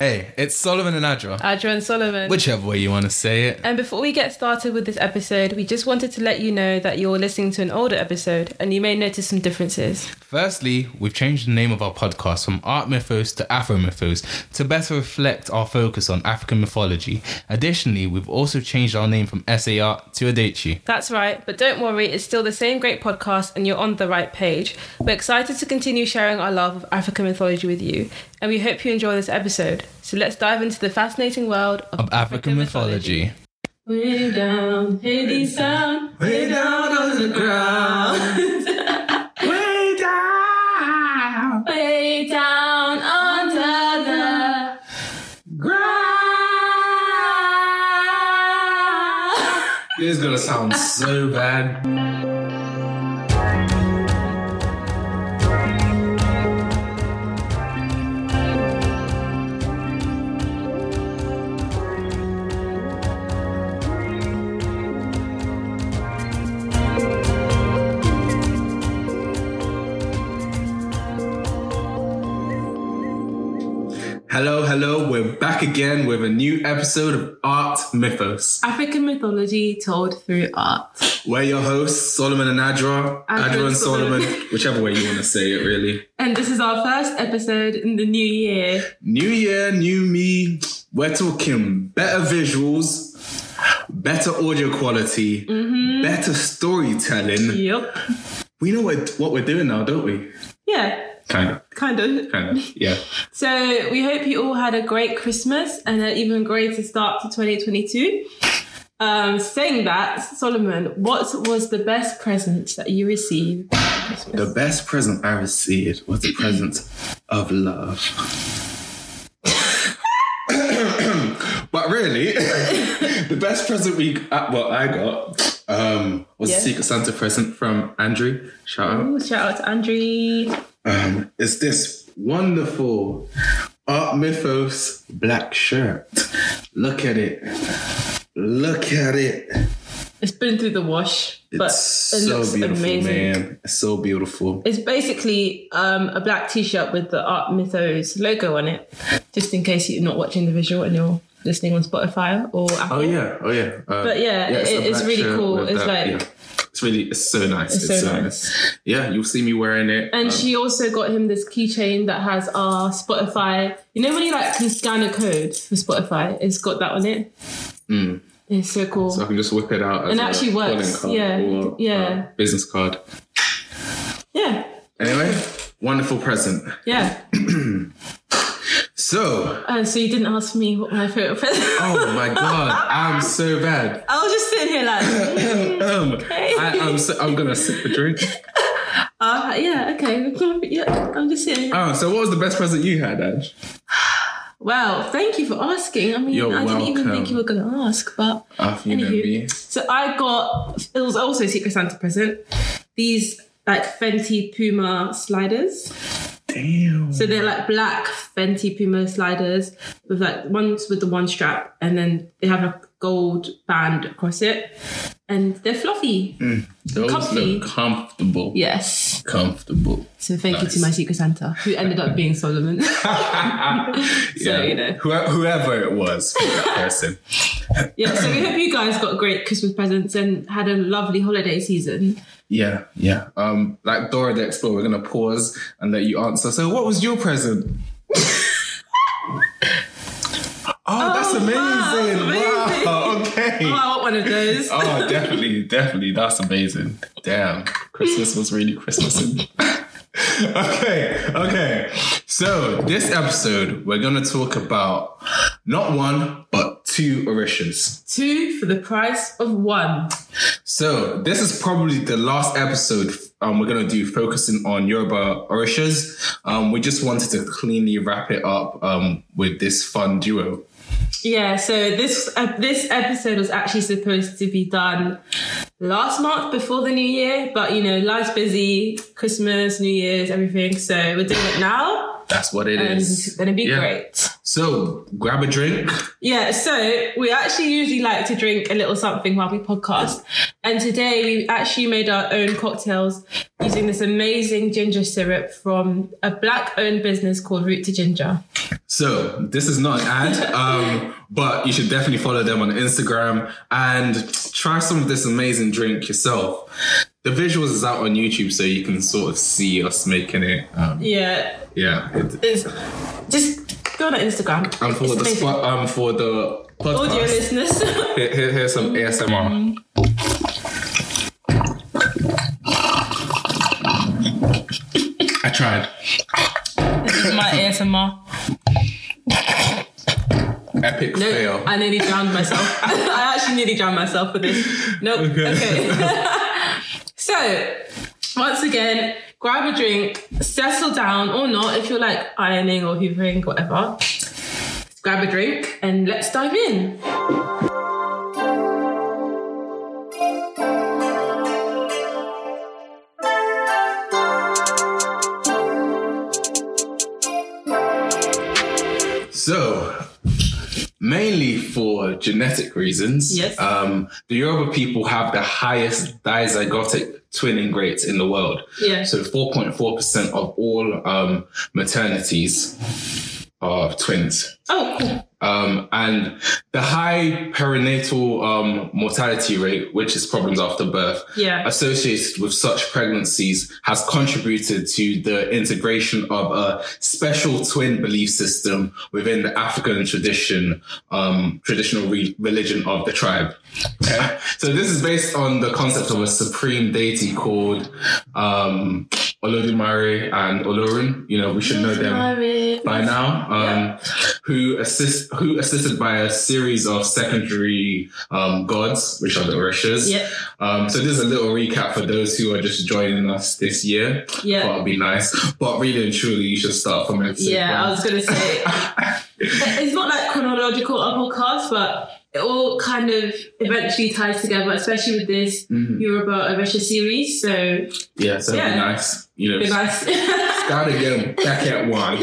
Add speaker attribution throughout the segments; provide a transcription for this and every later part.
Speaker 1: Hey, it's Solomon and Adra.
Speaker 2: Adra and Solomon.
Speaker 1: Whichever way you want to say it.
Speaker 2: And before we get started with this episode, we just wanted to let you know that you're listening to an older episode and you may notice some differences.
Speaker 1: Firstly, we've changed the name of our podcast from Art Mythos to Afro Mythos to better reflect our focus on African mythology. Additionally, we've also changed our name from SA Art to Adechi.
Speaker 2: That's right, but don't worry, it's still the same great podcast and you're on the right page. We're excited to continue sharing our love of African mythology with you, and we hope you enjoy this episode. So let's dive into the fascinating world of,
Speaker 1: Of African mythology.
Speaker 2: Way down, Hades sound,
Speaker 1: Way down on the ground. Way down.
Speaker 2: way down under the ground.
Speaker 1: This is gonna sound so bad. Hello, hello. We're back again with a new episode of Art Mythos.
Speaker 2: African mythology told through art.
Speaker 1: We're your hosts, Solomon and Adra.
Speaker 2: Adra
Speaker 1: Adra, and Solomon. whichever way you want to say it, really.
Speaker 2: And this is our first episode in the new year.
Speaker 1: New year, new me. We're talking better visuals, better audio quality,
Speaker 2: Mm-hmm.
Speaker 1: better storytelling.
Speaker 2: Yep.
Speaker 1: We know what, what we're doing now, don't we?
Speaker 2: Yeah,
Speaker 1: Kind of,
Speaker 2: kind of.
Speaker 1: kind of, yeah.
Speaker 2: So we hope you all had a great Christmas and an even greater start to 2022. Um, saying that, Solomon, what was the best present that you received?
Speaker 1: The best present I received was the present of love. but really, the best present we uh, well I got um, was
Speaker 2: Yeah.
Speaker 1: a Secret Santa present from Andrew. Shout out.
Speaker 2: Ooh, shout out to Andre.
Speaker 1: Um, it's this wonderful Art Mythos black shirt. Look at it. Look at it.
Speaker 2: It's been through the wash, but
Speaker 1: It's
Speaker 2: it
Speaker 1: so
Speaker 2: looks amazing.
Speaker 1: man. It's so beautiful.
Speaker 2: It's basically um, a black t-shirt with the Art Mythos logo on it, just in case you're not watching the visual and you're listening on Spotify or Apple.
Speaker 1: Oh yeah, oh yeah. Uh,
Speaker 2: But yeah,
Speaker 1: it's
Speaker 2: it- it's really cool. It's like-
Speaker 1: it's really, it's so nice. It's,
Speaker 2: It's so
Speaker 1: so nice.
Speaker 2: nice.
Speaker 1: Yeah, you'll see me wearing it.
Speaker 2: And
Speaker 1: Um,
Speaker 2: she also got him this keychain that has our Spotify. You know when you like can scan a code for Spotify, it's got that on it.
Speaker 1: Mm.
Speaker 2: It's so cool.
Speaker 1: so I can just whip it out.
Speaker 2: And actually works. Yeah, yeah.
Speaker 1: business card.
Speaker 2: yeah,
Speaker 1: Anyway, wonderful present.
Speaker 2: yeah.
Speaker 1: So,
Speaker 2: Uh, so you didn't ask me what my favorite present.
Speaker 1: oh my god, I'm so bad.
Speaker 2: I was just sitting here like,
Speaker 1: um,
Speaker 2: Okay.
Speaker 1: I, I'm so, I'm gonna sip a drink.
Speaker 2: uh, yeah, okay, yeah. I'm just sitting. Here.
Speaker 1: Oh, so what was the best present you had, Ange?
Speaker 2: Well, thank you for asking. I mean,
Speaker 1: You're
Speaker 2: I didn't even think you were going to ask, but
Speaker 1: you
Speaker 2: Anywho. So I got it was also a Secret Santa present. These like Fenty Puma sliders.
Speaker 1: Damn.
Speaker 2: So they're like black Fenty Puma sliders with like ones with the one strap and then they have a gold band across it. And they're fluffy. Mm.
Speaker 1: Those
Speaker 2: comfy.
Speaker 1: look comfortable.
Speaker 2: Yes.
Speaker 1: Comfortable.
Speaker 2: So thank you to my Secret Santa, who ended up being Solomon.
Speaker 1: yeah.
Speaker 2: you know.
Speaker 1: Whoe- whoever it was for that person.
Speaker 2: yeah, so we hope you guys got great Christmas presents and had a lovely holiday season.
Speaker 1: Yeah, yeah. Um, like Dora the Explorer, we're gonna pause and let you answer. So, what was your present? oh, that's
Speaker 2: Oh, wow,
Speaker 1: amazing!
Speaker 2: amazing.
Speaker 1: Wow, okay.
Speaker 2: Oh, I want one of those.
Speaker 1: Oh, definitely, definitely. That's amazing. Damn, Christmas was really Christmasing. okay, okay. So this episode, we're gonna talk about not one but two Orishas.
Speaker 2: Two for the price of one.
Speaker 1: So this is probably the last episode um, we're gonna do focusing on Yoruba Orishas. Um, we just wanted to cleanly wrap it up um, with this fun duo.
Speaker 2: Yeah, so this uh, this episode was actually supposed to be done last month before the new year, but you know, life's busy, Christmas, New Year's, everything. So we're doing it now,
Speaker 1: That's what it
Speaker 2: and
Speaker 1: is.
Speaker 2: it's gonna be
Speaker 1: Yeah.
Speaker 2: great.
Speaker 1: So grab a drink.
Speaker 2: Yeah, so we actually usually like to drink a little something while we podcast. And today we actually made our own cocktails using this amazing ginger syrup from a black owned business called Root to Ginger.
Speaker 1: So this is not an ad, um, but you should definitely follow them on Instagram and try some of this amazing drink yourself. The visuals is out on YouTube, so you can sort of see us making it. Um,
Speaker 2: Yeah,
Speaker 1: yeah, it,
Speaker 2: it's just go on Instagram.
Speaker 1: and for
Speaker 2: It's
Speaker 1: the
Speaker 2: amazing.
Speaker 1: spot, um, for the podcast,
Speaker 2: Audio listeners.
Speaker 1: here, here- here's some ASMR. I tried.
Speaker 2: this is my ASMR.
Speaker 1: Epic
Speaker 2: No,
Speaker 1: fail.
Speaker 2: I nearly drowned myself. I actually nearly drowned myself for this. Nope.
Speaker 1: Okay.
Speaker 2: Okay. so, once again, grab a drink, settle down or not if you're like ironing or hoovering, whatever. Grab a drink and let's dive in.
Speaker 1: So, mainly for genetic reasons,
Speaker 2: Yes.
Speaker 1: um, the Yoruba people have the highest dizygotic twinning rates in the world.
Speaker 2: Yeah.
Speaker 1: So, 4.4% of all um, maternities are twins.
Speaker 2: Oh, cool.
Speaker 1: Um, and the high perinatal um, mortality rate, which is problems after birth,
Speaker 2: Yeah.
Speaker 1: associated with such pregnancies has contributed to the integration of a special twin belief system within the African tradition, um, traditional re- religion of the tribe. Okay. so this is based on the concept of a supreme deity called um, Olodumare and Olorun. You know, we should know them by now, um, who assist who assisted by a series of secondary um, gods, which are the Orishas.
Speaker 2: Yeah.
Speaker 1: Um, so this is a little recap for those who are just joining us this year.
Speaker 2: Yeah.
Speaker 1: That'll be nice. But really and truly, you should start from episode
Speaker 2: Yeah, I was gonna say it's not like chronological podcast, but it all kind of eventually ties together, especially with this
Speaker 1: Mhm.
Speaker 2: Yoruba Orisha series. So
Speaker 1: Yeah, so
Speaker 2: Yeah.
Speaker 1: nice. You know,
Speaker 2: be nice.
Speaker 1: Gotta get back at one.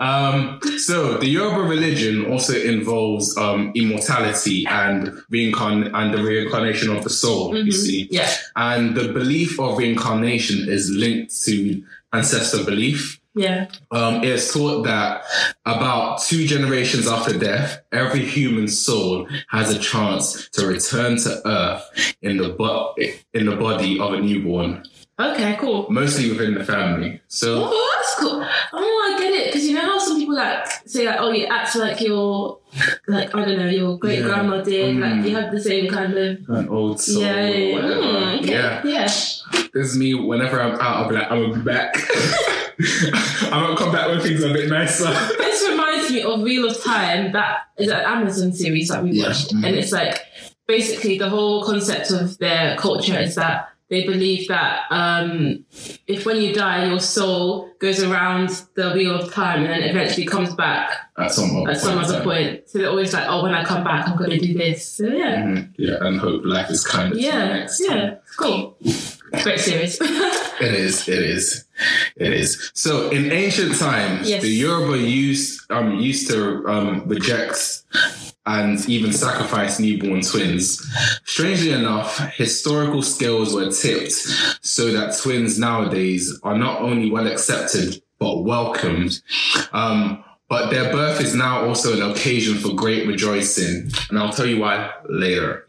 Speaker 1: Um, so the Yoruba religion also involves um, immortality and reincarn and the reincarnation of the soul. You see,
Speaker 2: yeah.
Speaker 1: and the belief of reincarnation is linked to ancestor belief.
Speaker 2: Yeah.
Speaker 1: Um, it is taught that about two generations after death, every human soul has a chance to return to Earth in the bo- in the body of a newborn,
Speaker 2: Okay, cool.
Speaker 1: mostly within the family. So.
Speaker 2: Oh, that's cool. Oh, I get it. Because you know how some people like say like, oh, you act like your, like I don't know, your great grandma did. Like
Speaker 1: Mm.
Speaker 2: you have the same kind of.
Speaker 1: an old soul.
Speaker 2: yeah, yeah, yeah.
Speaker 1: whatever.
Speaker 2: Mm, okay.
Speaker 1: yeah.
Speaker 2: yeah.
Speaker 1: This is me. Whenever I'm out, I'll be like, I'm back. I'm gonna come back when things are a bit nicer.
Speaker 2: This reminds me of Wheel of Time. That is an Amazon series that we
Speaker 1: Yeah.
Speaker 2: watched,
Speaker 1: Mhm.
Speaker 2: and it's like basically the whole concept of their culture is that they believe that um, if when you die, your soul goes around the wheel of time and then eventually comes back
Speaker 1: At some other
Speaker 2: at some
Speaker 1: point
Speaker 2: other point. So they're always like, oh, when I come back, I'm going to do this. So yeah,
Speaker 1: Mhm. Yeah, and hope life is kind of
Speaker 2: yeah,
Speaker 1: next.
Speaker 2: yeah, it's cool. Great series.
Speaker 1: It is. It is. It is. So in ancient times,
Speaker 2: Yes.
Speaker 1: the Yoruba used um used to um reject and even sacrifice newborn twins. Strangely enough, historical scales were tipped so that twins nowadays are not only well accepted but welcomed. Um, but their birth is now also an occasion for great rejoicing, and I'll tell you why later.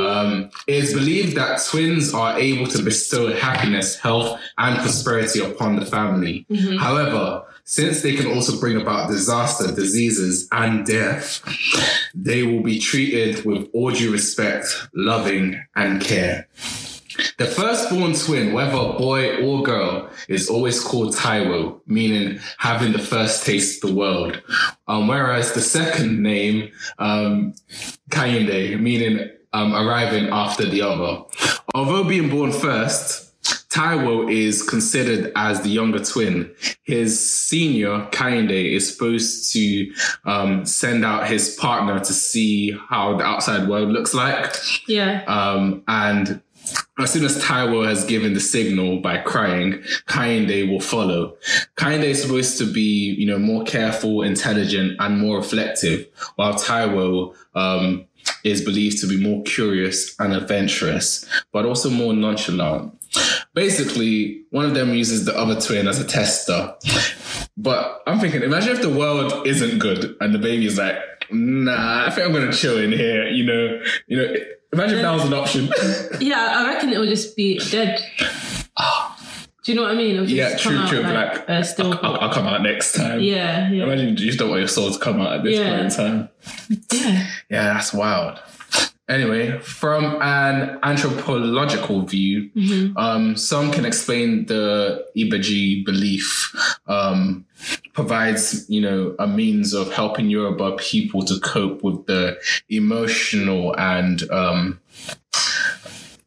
Speaker 1: Um, it is believed that twins are able to bestow happiness, health, and prosperity upon the family. However, since they can also bring about disaster, diseases, and death, they will be treated with all due respect, loving, and care. The firstborn twin, whether boy or girl, is always called Taiwo, meaning having the first taste of the world. Um, whereas the second name, um, Kehinde, meaning um, arriving after the other. Although being born first, Taiwo is considered as the younger twin. His senior, Kehinde, is supposed to um, send out his partner to see how the outside world looks like.
Speaker 2: yeah.
Speaker 1: Um, and as soon as Taiwo has given the signal by crying, Kehinde will follow. Kehinde is supposed to be, you know, more careful, intelligent, and more reflective, while Taiwo um, is believed to be more curious and adventurous, but also more nonchalant. Basically, one of them uses the other twin as a tester. But I'm thinking, imagine if the world isn't good and the baby's like, nah, I think I'm gonna chill in here, you know, you know. Imagine if that was an option.
Speaker 2: Yeah, I reckon it will just be dead. Do you know what I mean? It'll just
Speaker 1: yeah, true,
Speaker 2: out
Speaker 1: true.
Speaker 2: Like,
Speaker 1: Like,
Speaker 2: uh, still.
Speaker 1: I'll, I'll, I'll come out next time.
Speaker 2: yeah, yeah,
Speaker 1: Imagine you just don't want your soul to come out at this
Speaker 2: Yeah.
Speaker 1: point in time.
Speaker 2: yeah.
Speaker 1: Yeah, that's wild. Anyway, from an anthropological view,
Speaker 2: Mm-hmm.
Speaker 1: um, some can explain the Ibeji belief um, provides, you know, a means of helping Yoruba people to cope with the emotional and um,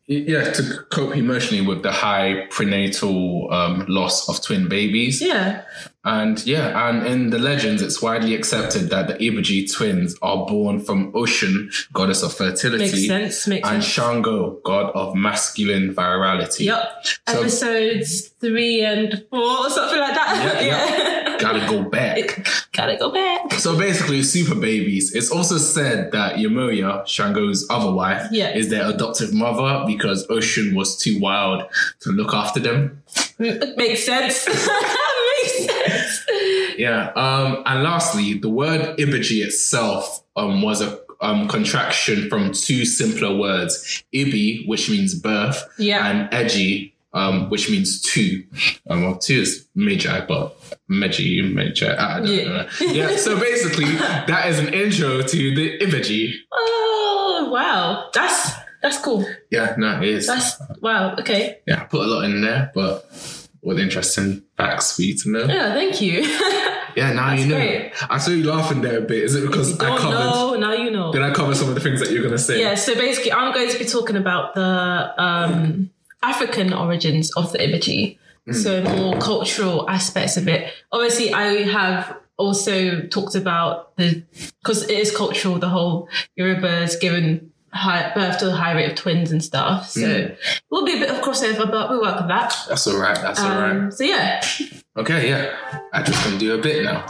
Speaker 1: yeah, to cope emotionally with the high prenatal um, loss of twin babies.
Speaker 2: Yeah.
Speaker 1: And yeah, and in the legends, it's widely accepted that the Ibeji twins are born from Oshun, goddess of fertility,
Speaker 2: Makes sense. Makes
Speaker 1: and
Speaker 2: sense.
Speaker 1: Shango, god of masculine virality.
Speaker 2: Yep.
Speaker 1: So-
Speaker 2: Episodes three and four, or something like that.
Speaker 1: Yeah, Gotta go back.
Speaker 2: Gotta go back.
Speaker 1: So basically, super babies. It's also said that Yamoya, Shango's other wife,
Speaker 2: Yeah.
Speaker 1: is their adoptive mother because Oshun was too wild to look after them.
Speaker 2: Makes sense. Makes sense.
Speaker 1: Yeah. Um, and lastly, the word Ibeji itself um, was a um, contraction from two simpler words, Ibi, which means birth,
Speaker 2: Yeah.
Speaker 1: and Eji, um, which means two. Um, well, two is Magi, but Meji, Magi, I don't
Speaker 2: Yeah.
Speaker 1: know. Yeah, so basically, that is an intro to the Ibeji.
Speaker 2: Oh wow, that's that's cool.
Speaker 1: Yeah, no, it is.
Speaker 2: That's wow. Okay.
Speaker 1: yeah, I put a lot in there, but with interesting facts for you to know.
Speaker 2: Yeah. Thank you.
Speaker 1: Yeah, now you know.
Speaker 2: great.
Speaker 1: I saw you laughing there a bit. Is it because I covered?
Speaker 2: know. Now you know.
Speaker 1: Did I cover some of the things that you're gonna say?
Speaker 2: Yeah, so basically, I'm going to be talking about the um, African origins of the Ibeji. So, more cultural aspects of it. Obviously, I have also talked about the, because it is cultural, the whole Yoruba's given high, birth to a high rate of twins and stuff. So, we'll be a bit of crossover, but we'll work with that.
Speaker 1: That's all right. That's all right.
Speaker 2: Um, so, yeah.
Speaker 1: Okay, yeah. I just gonna do a bit now.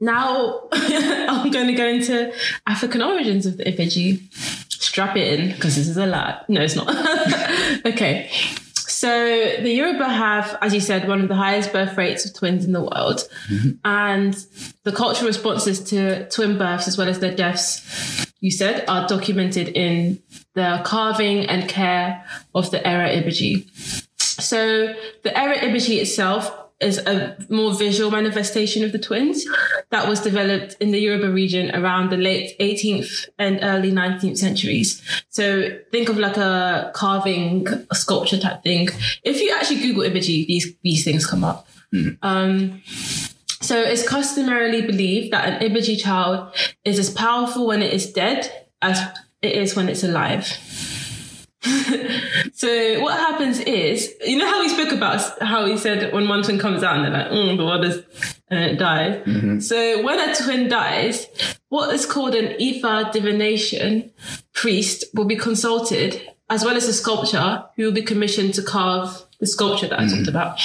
Speaker 2: Now I'm going to go into African origins of the Ibeji. Strap it in because this is a lot. No, it's not. okay. So the Yoruba have, as you said, one of the highest birth rates of twins in the world. Mm-hmm. And the cultural responses to twin births as well as their deaths, you said, are documented in the carving and care of the Ere Ibeji. So the Era Ibeji itself is a more visual manifestation of the twins that was developed in the Yoruba region around the late 18th and early 19th centuries. So think of like a carving, a sculpture type thing. If you actually Google Ibeji, these, these things come up. Um, so it's customarily believed that an Ibeji child is as powerful when it is dead as it is when it's alive. So what happens is, you know how we spoke about how he said when one twin comes out and they're like, mm, the other's and it dies. So when a twin dies, what is called an Ifa divination priest will be consulted, as well as a sculptor who will be commissioned to carve the sculpture that I talked about.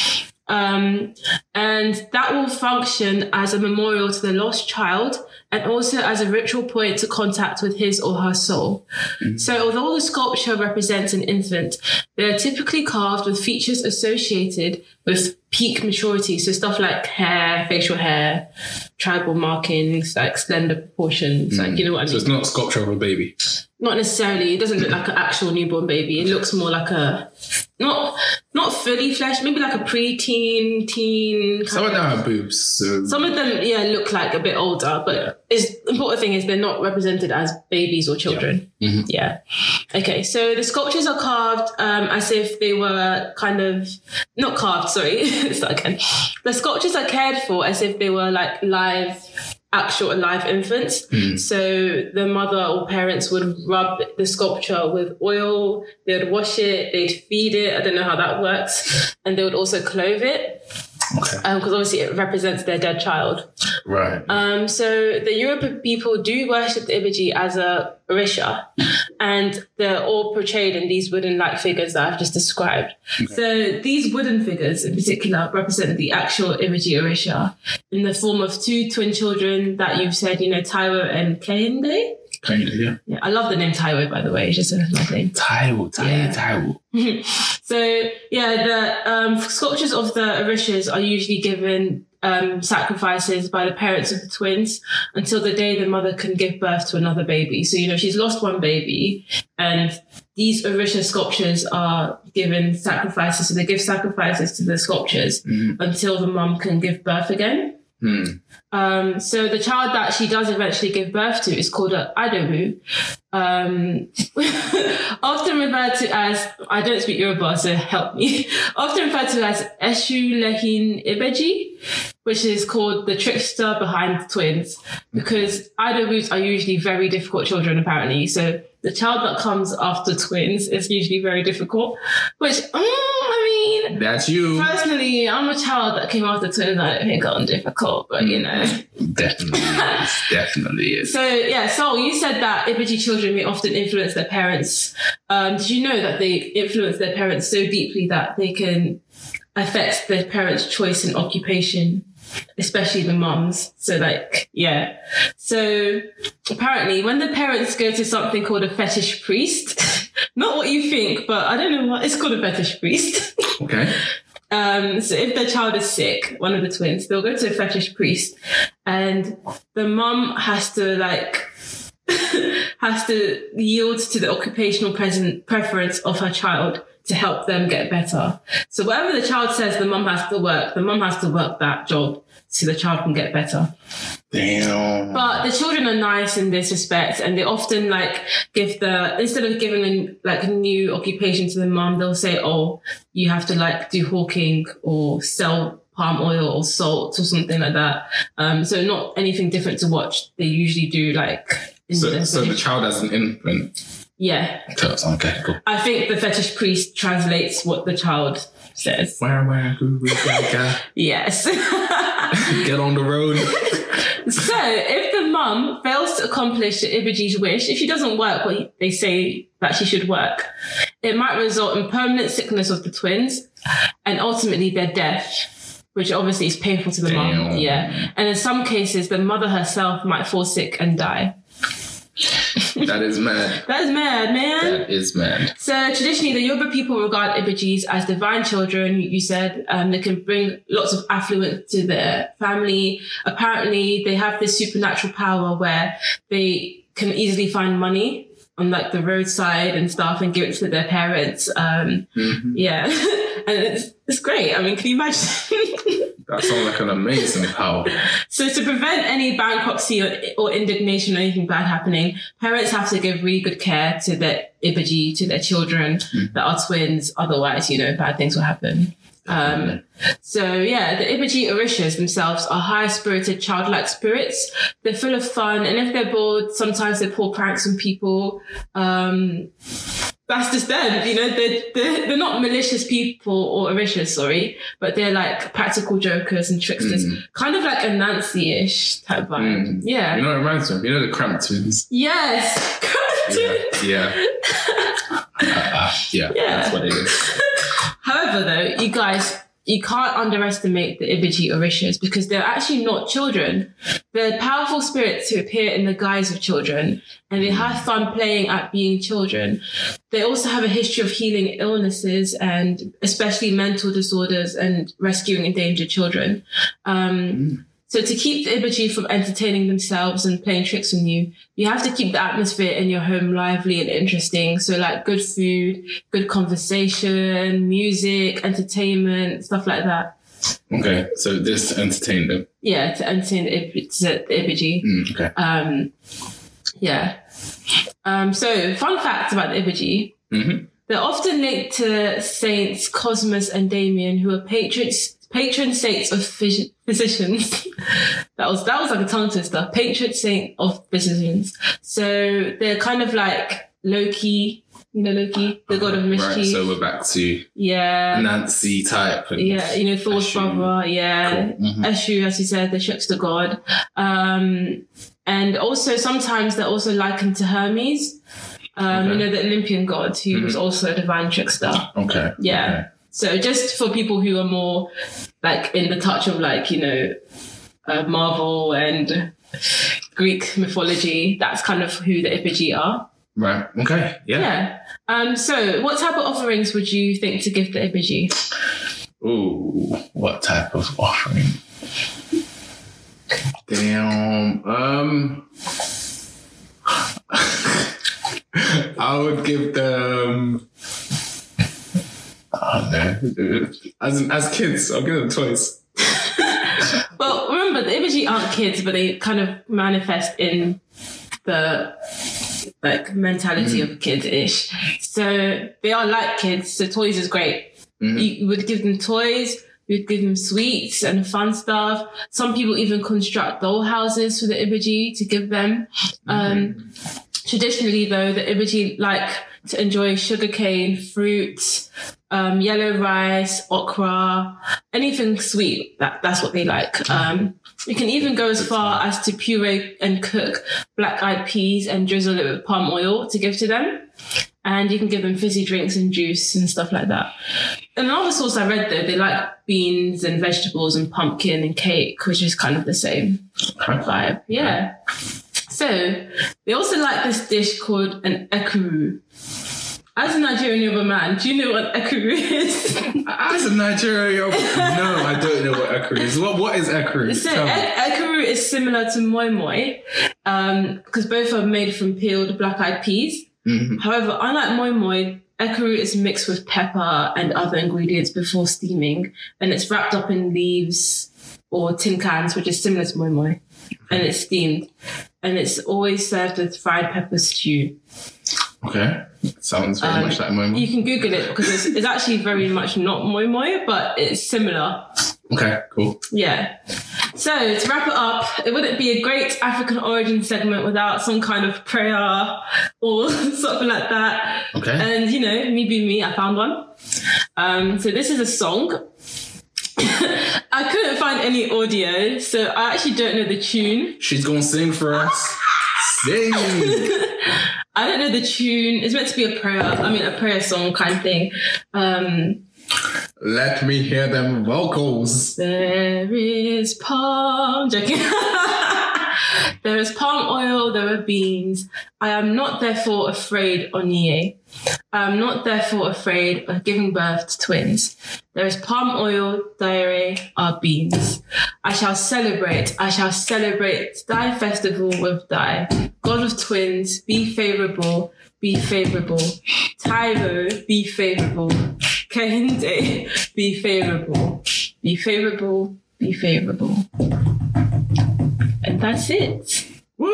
Speaker 2: Um, and that will function as a memorial to the lost child and also as a ritual point to contact with his or her soul. Mm-hmm. So although the sculpture represents an infant, they are typically carved with features associated with peak maturity. So stuff like hair, facial hair, tribal markings, like slender proportions, like, mm-hmm. you know what I mean.
Speaker 1: So it's not sculpture of a baby.
Speaker 2: not necessarily. It doesn't look like an actual newborn baby. It looks more like a not not fully fleshed, maybe like a pre-teen, teen. kind
Speaker 1: Some of
Speaker 2: of-
Speaker 1: them have boobs, so
Speaker 2: Some of them, yeah, look like a bit older, but is important thing is they're not represented as babies or children. Yeah. Okay, so the sculptures are carved um, as if they were kind of not carved. Sorry, start again. The sculptures are cared for as if they were like live actual alive infants. So the mother or parents would rub the sculpture with oil, they would wash it, they'd feed it. I don't know how that works. And they would also clothe it
Speaker 1: Okay.
Speaker 2: because obviously it represents their dead child.
Speaker 1: Right.
Speaker 2: Um, so the Yoruba people do worship the Ibeji as a Orisha, and they're all portrayed in these wooden-like figures that I've just described. So these wooden figures, in particular, represent the actual Ibeji Orisha in the form of two twin children that you've said, you know, Taiwo and Kehinde.
Speaker 1: Yeah.
Speaker 2: Yeah, I love the name Taiwo, by the way. It's just a nice name.
Speaker 1: Taiwo, Taiwo,
Speaker 2: Yeah.
Speaker 1: Taiwo.
Speaker 2: So yeah, the um, sculptures of the Orishas are usually given um, sacrifices by the parents of the twins until the day the mother can give birth to another baby. So you know she's lost one baby, and these Orisha sculptures are given sacrifices. So they give sacrifices to the sculptures until the mum can give birth again.
Speaker 1: Hmm.
Speaker 2: Um, so the child that she does eventually give birth to is called a Idowu. Um, often referred to as, I don't speak Yoruba, so help me. Often referred to as Eshu Lehin Ibeji, which is called the trickster behind the twins, because Idowus are usually very difficult children, apparently. So the child that comes after twins is usually very difficult, which, I mean,
Speaker 1: That's you.
Speaker 2: Personally, I'm a child that came after twins. I don't think I'm difficult, but you know.
Speaker 1: Definitely is. Definitely is.
Speaker 2: So yeah, so you said that Ibeji children may often influence their parents. Um, did you know that they influence their parents so deeply that they can affect their parents' choice in occupation, especially the moms? So like, yeah. So apparently, when the parents go to something called a fetish priest, not what you think, but I don't know what it's called a fetish priest.
Speaker 1: Okay.
Speaker 2: Um, so if their child is sick, one of the twins, they'll go to a fetish priest and the mum has to like, has to yield to the occupational present preference of her child to help them get better. So whatever the child says the mum has to work, the mum has to work that job so the child can get better.
Speaker 1: Damn.
Speaker 2: But the children are nice in this respect, and they often like give the instead of giving a, like a new occupation to the mum, they'll say, "Oh, you have to like do hawking or sell palm oil or salt or something like that." Um, so not anything different to watch. They usually do like
Speaker 1: so,
Speaker 2: the
Speaker 1: so the child as an infant.
Speaker 2: Yeah.
Speaker 1: Okay, cool.
Speaker 2: I think the fetish priest translates what the child says.
Speaker 1: Where, where, goo, goo, gaga.
Speaker 2: Yes.
Speaker 1: Get on the road.
Speaker 2: So, if the mum fails to accomplish the Ibeji's wish, if she doesn't work what they say that she should work, it might result in permanent sickness of the twins and ultimately their death, which obviously is painful to the mum.
Speaker 1: Damn.
Speaker 2: Yeah. And in some cases, the mother herself might fall sick and die.
Speaker 1: That is mad.
Speaker 2: That is mad, man.
Speaker 1: That is mad.
Speaker 2: So traditionally, the Yoruba people regard Ibejis as divine children. You said um, they can bring lots of affluence to their family. Apparently, they have this supernatural power where they can easily find money on like the roadside and stuff and give it to their parents. Um, Yeah, and it's, it's great. I mean, can you imagine?
Speaker 1: That sounds like an amazing power.
Speaker 2: So to prevent any bankruptcy or, or indignation or anything bad happening, parents have to give really good care to their ibeji, to their children that are twins. Otherwise, you know, bad things will happen. Um, so yeah, the Ibeji Orishas themselves are high spirited, childlike spirits. They're full of fun. And if they're bored, sometimes they pull pranks on people. Um, that's just them, you know, they're, they're, they're not malicious people or Orishas, sorry, but they're like practical jokers and tricksters. Kind of like a Nancy-ish type vibe.
Speaker 1: Mm.
Speaker 2: Yeah.
Speaker 1: You know what reminds me of? You know the Cramp Twins?
Speaker 2: Yes.
Speaker 1: Yeah. Uh, uh, yeah,
Speaker 2: Yeah.
Speaker 1: that's what it is.
Speaker 2: However, though, you guys, you can't underestimate the Ibeji Orishas because they're actually not children. They're powerful spirits who appear in the guise of children and they have fun playing at being children. They also have a history of healing illnesses and especially mental disorders and rescuing endangered children. Um, So to keep the Ibeji from entertaining themselves and playing tricks on you, you have to keep the atmosphere in your home lively and interesting. So like good food, good conversation, music, entertainment, stuff like that.
Speaker 1: Okay, so this entertained them.
Speaker 2: Yeah, to entertain the, the Ibeji.
Speaker 1: Mm, okay.
Speaker 2: Um, yeah. Um, so fun fact about the Ibeji.
Speaker 1: Mhm.
Speaker 2: They're often linked to saints Cosmas and Damien, who are patrons patron saints of phys- physicians. that was that was like a tongue twister. Patron saint of physicians. So they're kind of like Loki, you know Loki, the god of mischief.
Speaker 1: Right, so we're back to
Speaker 2: yeah.
Speaker 1: Nancy type.
Speaker 2: Yeah, you know, Thor's
Speaker 1: Eshu.
Speaker 2: brother, yeah.
Speaker 1: Cool. Mhm.
Speaker 2: Eshu, as you said, the trickster god. Um, and also sometimes they're also likened to Hermes, um, you know, the Olympian god who was also a divine trickster.
Speaker 1: Okay.
Speaker 2: Yeah. So just for people who are more like in the touch of like, you know, uh, Marvel and Greek mythology, that's kind of who the Ibeji are.
Speaker 1: Right. Okay. Yeah.
Speaker 2: Yeah. Um, so what type of offerings would you think to give the Ibeji?
Speaker 1: Ooh, what type of offering? Damn. Um, I would give them. Oh no! As as kids, I'll give them toys.
Speaker 2: Well, remember the Ibeji aren't kids, but they kind of manifest in the like mentality of kids-ish. So they are like kids. So toys is great.
Speaker 1: Mhm.
Speaker 2: You would give them toys. You'd give them sweets and fun stuff. Some people even construct doll houses for the Ibeji to give them. Um, traditionally, though, the Ibeji like to enjoy sugarcane, fruit, um, yellow rice, okra, anything sweet. That, that's what they like. Um, you can even go as far as to puree and cook black eyed peas and drizzle it with palm oil to give to them. And you can give them fizzy drinks and juice and stuff like that. Another source I read though, they like beans and vegetables and pumpkin and cake, which is kind of the same vibe. Yeah. So they also like this dish called an ekuru. As a Nigerian Yoruba man, do you know what ekuru is?
Speaker 1: As a Nigerian, no, I don't know what ekuru is. What what is ekuru?
Speaker 2: So ekuru is similar to moi moi, because both are made from peeled black-eyed peas.
Speaker 1: Mhm.
Speaker 2: However, unlike moi moi, ekuru is mixed with pepper and other ingredients before steaming, and it's wrapped up in leaves or tin cans, which is similar to moi moi, and it's steamed, and it's always served with fried pepper stew.
Speaker 1: Okay, sounds very
Speaker 2: Um,
Speaker 1: much like my mom.
Speaker 2: You can Google it because it's, it's actually very much not moi moi, but it's similar.
Speaker 1: Okay, cool.
Speaker 2: Yeah. So to wrap it up, it wouldn't be a great African origin segment without some kind of prayer or something like that.
Speaker 1: Okay.
Speaker 2: And you know, me being me, I found one. Um, so this is a song. I couldn't find any audio, so I actually don't know the tune.
Speaker 1: She's gonna sing for us. Sing.
Speaker 2: I don't know the tune. It's meant to be a prayer. I mean, a prayer song kind of thing. Um,
Speaker 1: Let me hear them vocals.
Speaker 2: There is palm. Joking. there is palm oil. There are beans. I am not therefore afraid, Oniye. I am not therefore afraid of giving birth to twins. There is palm oil, diarrhea, are beans. I shall celebrate. I shall celebrate thy festival with thy God of twins. Be favorable. Be favorable. Taiwo, be favorable. Kehinde, be favorable. Be favorable. Be favorable. And that's it.
Speaker 1: Woo!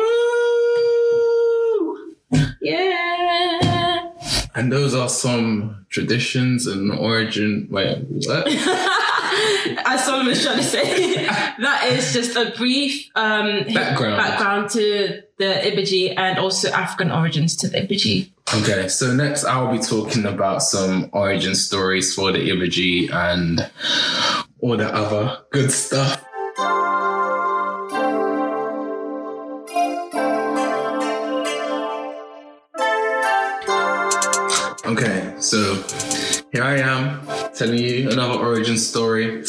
Speaker 2: Yeah.
Speaker 1: And those are some traditions and origin. Wait, what?
Speaker 2: As Solomon's trying to say, that is just a brief um,
Speaker 1: Background.
Speaker 2: background to the Ibeji and also African origins to the Ibeji.
Speaker 1: Okay, so next I'll be talking about some origin stories for the Ibeji and all the other good stuff. So here I am telling you another origin story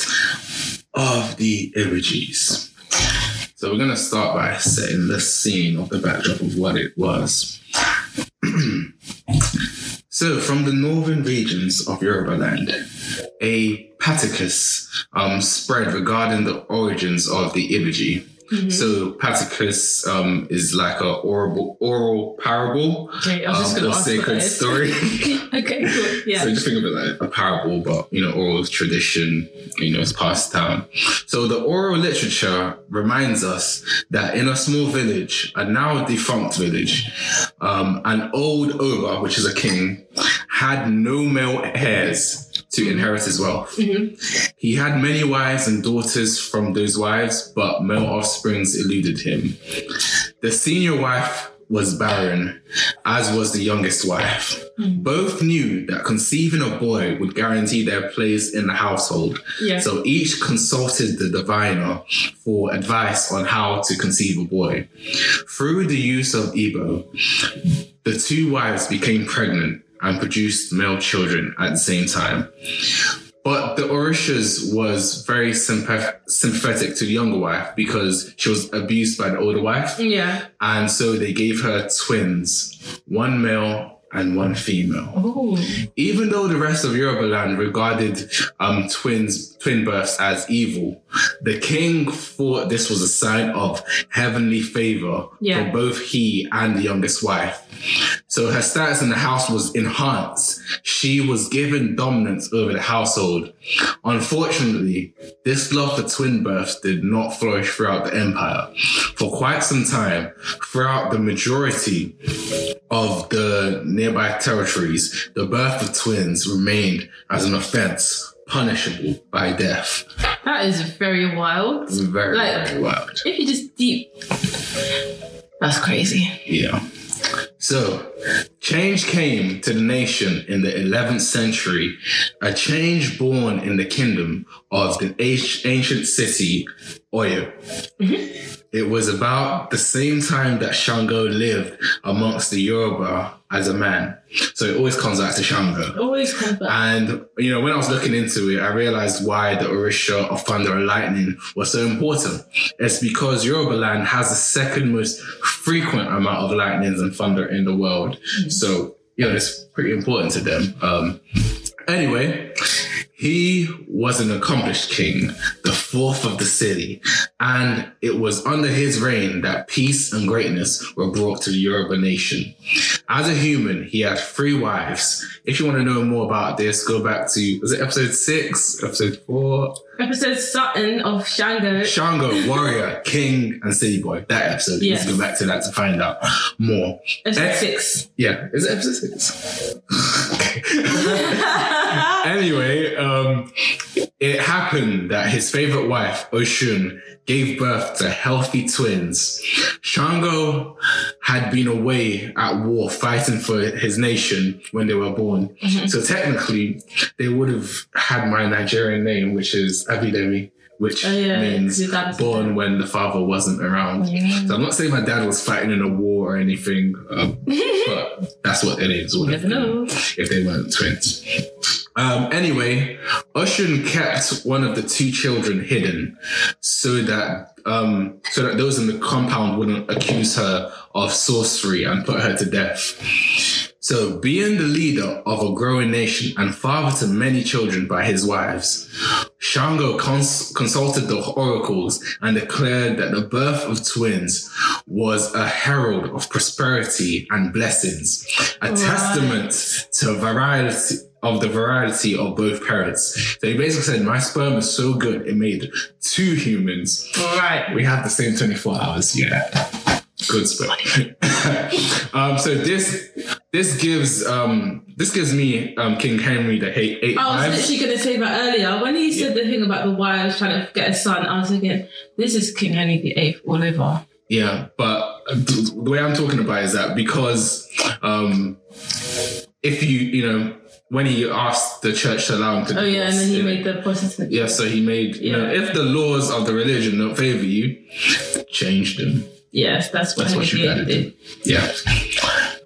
Speaker 1: of the Ibejis. So we're gonna start by setting the scene of the backdrop of what it was. so, from the northern regions of Yoruba land, a paticus um, spread regarding the origins of the Ibeji. So, paticus um, is like a oral, oral parable
Speaker 2: Okay, I was just
Speaker 1: um, or
Speaker 2: to ask what
Speaker 1: sacred story.
Speaker 2: okay, cool. Yeah.
Speaker 1: So just think of it like a parable, but you know, oral tradition, you know, it's passed down. So the oral literature reminds us that in a small village, a now defunct village, um, an old Oba, which is a king, had no male heirs to inherit his wealth. Mm-hmm. He had many wives and daughters from those wives, but male offsprings eluded him. The senior wife was barren, as was the youngest wife. Mm-hmm. Both knew that conceiving a boy would guarantee their place in the household.
Speaker 2: Yeah.
Speaker 1: So each consulted the diviner for advice on how to conceive a boy. Through the use of Ebo, the two wives became pregnant and produced male children at the same time. But the Orishas was very sympath- sympathetic to the younger wife because she was abused by the older wife.
Speaker 2: Yeah.
Speaker 1: And so they gave her twins, one male and one female.
Speaker 2: Oh.
Speaker 1: Even though the rest of Yoruba land regarded um, twins, twin births as evil, the king thought this was a sign of heavenly favor
Speaker 2: Yeah.
Speaker 1: for both he and the youngest wife. So her status in the house was enhanced. She was given dominance over the household. Unfortunately, this love for twin births did not flourish throughout the empire. For quite some time, throughout the majority of the nearby territories, the birth of twins remained as an offense punishable by death.
Speaker 2: That is very wild.
Speaker 1: Very,
Speaker 2: Like-
Speaker 1: very wild.
Speaker 2: If you just deep. That's crazy.
Speaker 1: Yeah. So, change came to the nation in the 11th century, a change born in the kingdom of the ancient ancient city, Oyo. Mm-hmm. It was about the same time that Shango lived amongst the Yoruba as a man. So it always comes back to Shango.
Speaker 2: Always comes back.
Speaker 1: And you know, when I was looking into it, I realized why the Orisha of thunder and lightning was so important. It's because Yoruba land has the second most frequent amount of lightnings and thunder in the world. So you know, it's pretty important to them. Um, anyway, he was an accomplished king, the fourth of the city, and it was under his reign that peace and greatness were brought to the Yoruba nation. As a human, he had three wives. If you want to know more about this, go back to was it episode six, episode four?
Speaker 2: Episode Sutton of Shango.
Speaker 1: Shango, warrior, king, and city boy. That episode.
Speaker 2: Yes.
Speaker 1: Let's go back to that to find out more.
Speaker 2: Episode six.
Speaker 1: Yeah, is it episode six? anyway, um, it happened that his favorite wife, Oshun, gave birth to healthy twins. Shango had been away at war fighting for his nation when they were born. So technically, they would have had my Nigerian name, which is Abidemi. Which
Speaker 2: Oh, yeah,
Speaker 1: means born when the father wasn't around. So I'm not saying my dad was fighting in a war or anything, um, but that's what it is. would have
Speaker 2: never
Speaker 1: been
Speaker 2: know.
Speaker 1: if they weren't twins. Um, anyway, Oshun kept one of the two children hidden so that um, so that those in the compound wouldn't accuse her of sorcery and put her to death. So, being the leader of a growing nation and father to many children by his wives, Shango cons- consulted the oracles and declared that the birth of twins was a herald of prosperity and blessings, a
Speaker 2: Right.
Speaker 1: testament to variety of the variety of both parents. So he basically said, "My sperm is so good, it made two humans.
Speaker 2: Right.
Speaker 1: We have the same twenty-four hours. Yeah, good sperm." um, so this this gives um, this gives me um, King Henry the eight eight
Speaker 2: I was
Speaker 1: vibes.
Speaker 2: literally going to say that earlier. When he said the thing about the wives trying to get a son, I was thinking, this is King Henry VIII all over.
Speaker 1: Yeah, but the way I'm talking about is that because um, if you you know when he asked the church to allow him to
Speaker 2: Oh, yeah, and then he made the Protestant.
Speaker 1: yeah, so he made you know if the laws of the religion don't favor you, change them.
Speaker 2: Yes, that's what
Speaker 1: That's what you gotta do.
Speaker 2: did.
Speaker 1: Yeah,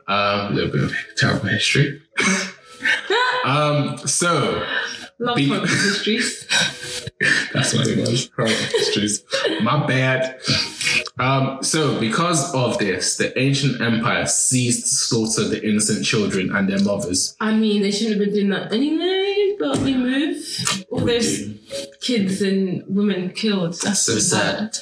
Speaker 1: um, a little bit of terrible history. um, so
Speaker 2: Love
Speaker 1: Be-
Speaker 2: histories.
Speaker 1: That's what it was. Histories. My bad. Um, so, because of this, the ancient empire ceased to slaughter the innocent children and their mothers.
Speaker 2: I mean, they shouldn't have been doing that anyway, but we move. All
Speaker 1: We
Speaker 2: those
Speaker 1: do.
Speaker 2: Kids and women killed. That's
Speaker 1: So sad.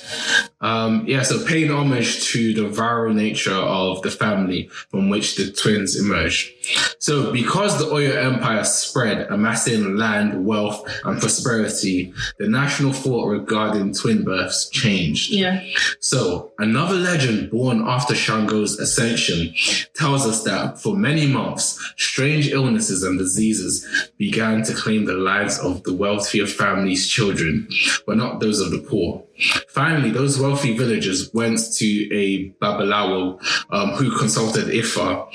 Speaker 1: Um, yeah, so paying homage to the viral nature of the family from which the twins emerged. So because the Oyo Empire spread, amassing land, wealth, and prosperity, the national thought regarding twin births changed.
Speaker 2: Yeah.
Speaker 1: So, another legend born after Shango's ascension tells us that for many months, strange illnesses and diseases began to claim the lives of the wealthier family's children, but not those of the poor. Finally, those wealthy villagers went to a Babalawo um, who consulted Ifa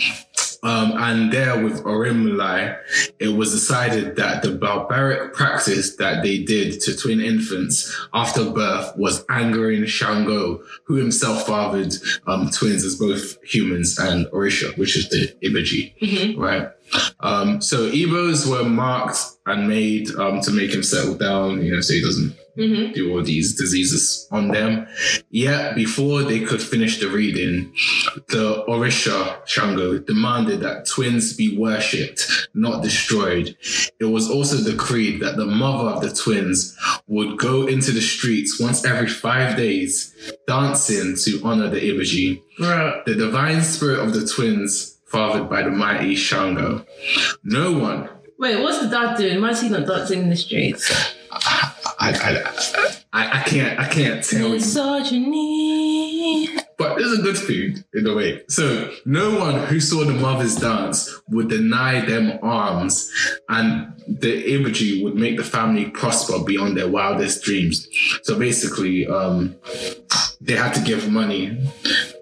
Speaker 1: um, and there with Orunmila, it was decided that the barbaric practice that they did to twin infants after birth was angering Shango, who himself fathered um, twins as both humans and Orisha, which is the Ibeji, right? Um, so Ebos were marked and made um, to make him settle down, you know, so he doesn't
Speaker 2: Mm-hmm.
Speaker 1: do all these diseases on them. Yet before they could finish the reading, the Orisha Shango demanded that twins be worshipped, not destroyed. It was also decreed that the mother of the twins would go into the streets once every five days, dancing to honor the Ibeji,
Speaker 2: Right.
Speaker 1: the divine spirit of the twins, fathered by the mighty Shango. No one
Speaker 2: Wait, what's the dad doing? Why is he not dancing in the streets?
Speaker 1: I, I, I, I can't I can't tell you.
Speaker 2: Misogyny.
Speaker 1: But it's a good thing in a way. So no one who saw the mothers dance would deny them arms, and the Ibeji would make the family prosper beyond their wildest dreams. So basically, um, they had to give money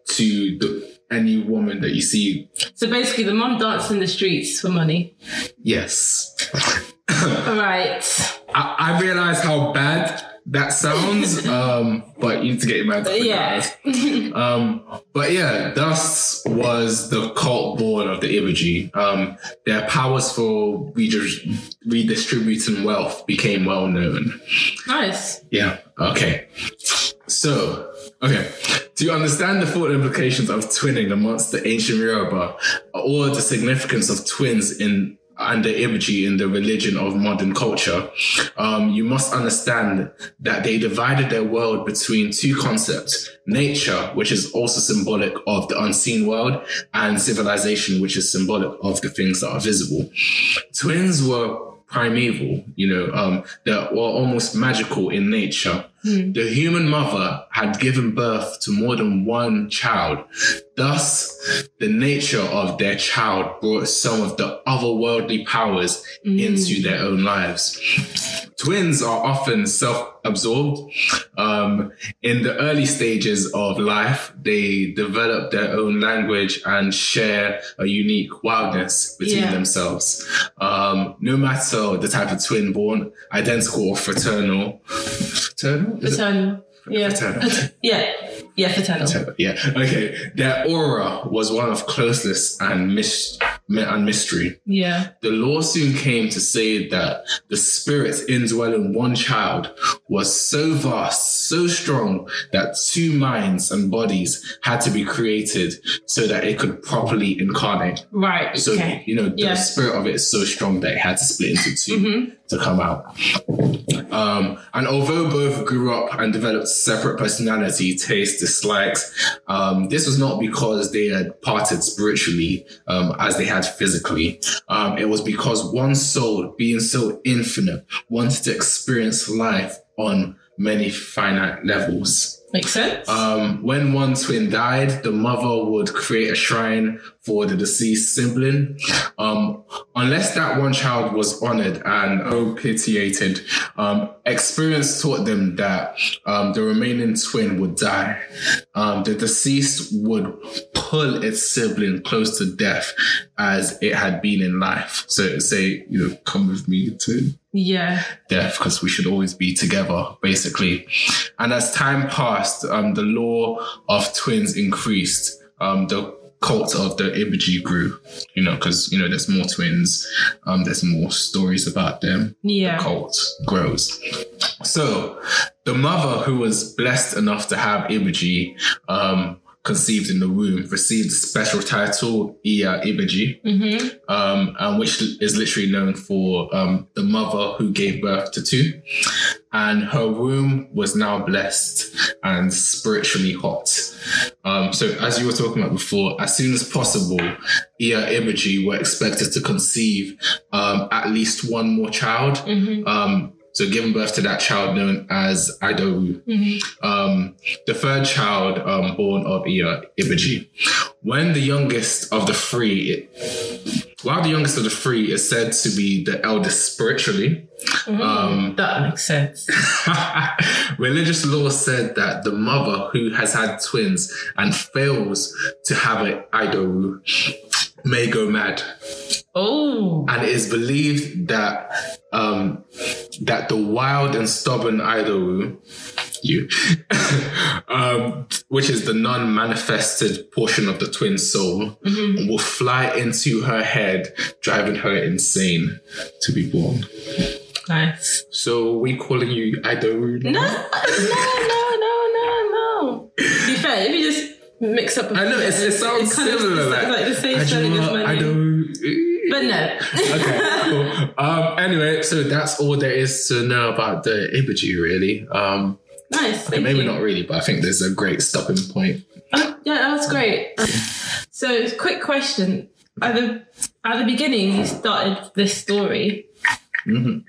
Speaker 1: to the, any woman that you see.
Speaker 2: So basically, the mom danced in the streets for money.
Speaker 1: Yes,
Speaker 2: All right.
Speaker 1: I, I realize how bad that sounds, um, but you need to get your mind to
Speaker 2: Yeah.
Speaker 1: Um, but yeah, thus was the cult born of the Ibeji. Um, their powers for redis- redistributing wealth became well known.
Speaker 2: nice.
Speaker 1: Yeah. Okay. So, okay. To understand the full implications of twinning amongst the ancient Yoruba, or the significance of twins in and the Ibeji in the religion of modern culture, um, you must understand that they divided their world between two concepts nature, which is also symbolic of the unseen world, and civilization, which is symbolic of the things that are visible. Twins were primeval, you know, um, that were almost magical in nature. The human mother had given birth to more than one child. Thus, the nature of their child brought some of the otherworldly powers into their own lives. Twins are often self-absorbed. Um, in the early stages of life, they develop their own language and share a unique wildness between
Speaker 2: Yeah.
Speaker 1: themselves. Um, no matter the type of twin born, identical or fraternal. Fraternal? Is it
Speaker 2: Yeah.
Speaker 1: Fraternal.
Speaker 2: Yeah. Yeah, paternal.
Speaker 1: Yeah. Okay. Their aura was one of closeness and mis- and mystery.
Speaker 2: Yeah.
Speaker 1: The law soon came to say that the spirit indwelling one child was so vast, so strong that two minds and bodies had to be created so that it could properly incarnate.
Speaker 2: Right.
Speaker 1: So,
Speaker 2: okay.
Speaker 1: you know, the
Speaker 2: Yeah.
Speaker 1: spirit of it is so strong that it had to split into 2
Speaker 2: Mhm.
Speaker 1: To come out. Um, and although both grew up and developed separate personality, tastes, dislikes, um, this was not because they had parted spiritually um, as they had physically. Um, it was because one soul, being so infinite, wanted to experience life on many finite levels.
Speaker 2: Makes sense.
Speaker 1: Um, when one twin died, the mother would create a shrine for the deceased sibling. Um, unless that one child was honored and propitiated, um, experience taught them that um, the remaining twin would die. Um, the deceased would pull its sibling close to death as it had been in life. So it would say, you know, come with me to
Speaker 2: yeah.
Speaker 1: death because we should always be together, basically. And as time passed, um, the law of twins increased. Um, the cult of the Ibeji grew, you know, because, you know, there's more twins, um, there's more stories about them.
Speaker 2: Yeah.
Speaker 1: Cult grows. So the mother who was blessed enough to have Ibeji, um, conceived in the womb, received the special title Iya Ibeji
Speaker 2: Mm-hmm.
Speaker 1: um, and which is literally known for um, the mother who gave birth to two. And her womb was now blessed and spiritually hot. Um, so, as you were talking about before, as soon as possible, Iya Ibeji were expected to conceive um, at least one more child. Um, so, giving birth to that child known as Idowu. Um, the third child um, born of Iya Ibeji. When the youngest of the three, while the youngest of the three is said to be the eldest spiritually, um,
Speaker 2: That makes sense.
Speaker 1: religious law said that the mother who has had twins and fails to have an Idowu may go mad.
Speaker 2: Oh,
Speaker 1: And it is believed that um, that the wild and stubborn idol, you, um, which is the non-manifested portion of the twin soul, will fly into her head, driving her insane to be born.
Speaker 2: nice.
Speaker 1: So we calling you idol?
Speaker 2: No, no, no, no, no, no. To be fair, if you just mix up,
Speaker 1: I know it's, it sounds
Speaker 2: kind of-
Speaker 1: similar,
Speaker 2: it's
Speaker 1: like,
Speaker 2: like the same
Speaker 1: I
Speaker 2: spelling as my
Speaker 1: I
Speaker 2: name.
Speaker 1: don't.
Speaker 2: But no.
Speaker 1: okay, cool. Um, anyway, so that's all there is to know about the Ibeji, really. Um,
Speaker 2: nice.
Speaker 1: okay, maybe
Speaker 2: you.
Speaker 1: not really, but I think there's a great stopping point.
Speaker 2: Oh, yeah, that was great. So, quick question: at the at the beginning, you started this story
Speaker 1: Mhm.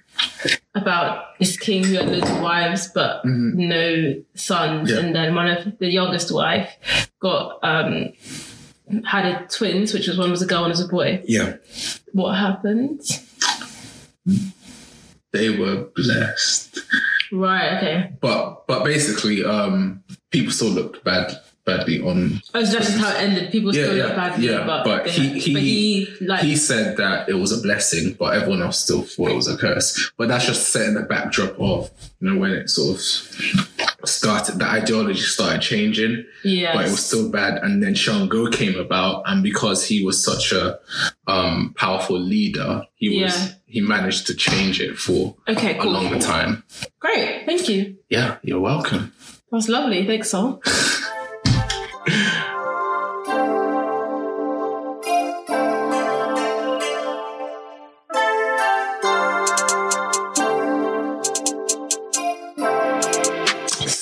Speaker 2: about this king who had loads of wives but no sons,
Speaker 1: Yeah.
Speaker 2: and then one of the youngest wife got um had a twins, which was one was a girl, and one was a boy.
Speaker 1: Yeah,
Speaker 2: What happened?
Speaker 1: they were blessed,
Speaker 2: Right. Okay.
Speaker 1: but but basically, um, people still looked bad badly on.
Speaker 2: Oh, so that's just how it ended. People
Speaker 1: Yeah,
Speaker 2: still
Speaker 1: yeah,
Speaker 2: look badly,
Speaker 1: yeah,
Speaker 2: but,
Speaker 1: but he- he-
Speaker 2: but he like
Speaker 1: He said that it was a blessing, but everyone else still thought it was a curse. But that's just setting the backdrop of you know when it sort of started, the ideology started changing.
Speaker 2: yeah,
Speaker 1: but it was still bad. And then Shango came about, and because he was such a um, powerful leader, he was
Speaker 2: Yeah.
Speaker 1: he managed to change it for
Speaker 2: okay.
Speaker 1: a
Speaker 2: Cool.
Speaker 1: longer time.
Speaker 2: Great. Thank you.
Speaker 1: Yeah, you're welcome.
Speaker 2: That was lovely. Thanks, Sol.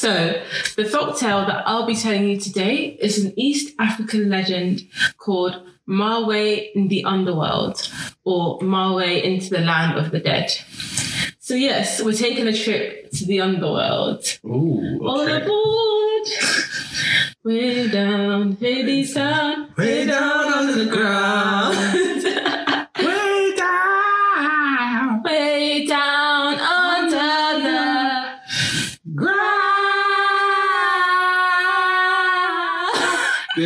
Speaker 2: So, the folktale that I'll be telling you today is an East African legend called Marwe in the Underworld or Marwe into the Land of the Dead. So, yes, we're taking a trip to the underworld.
Speaker 1: Ooh, okay.
Speaker 2: All aboard! Way down, Hadestown, way down under the ground.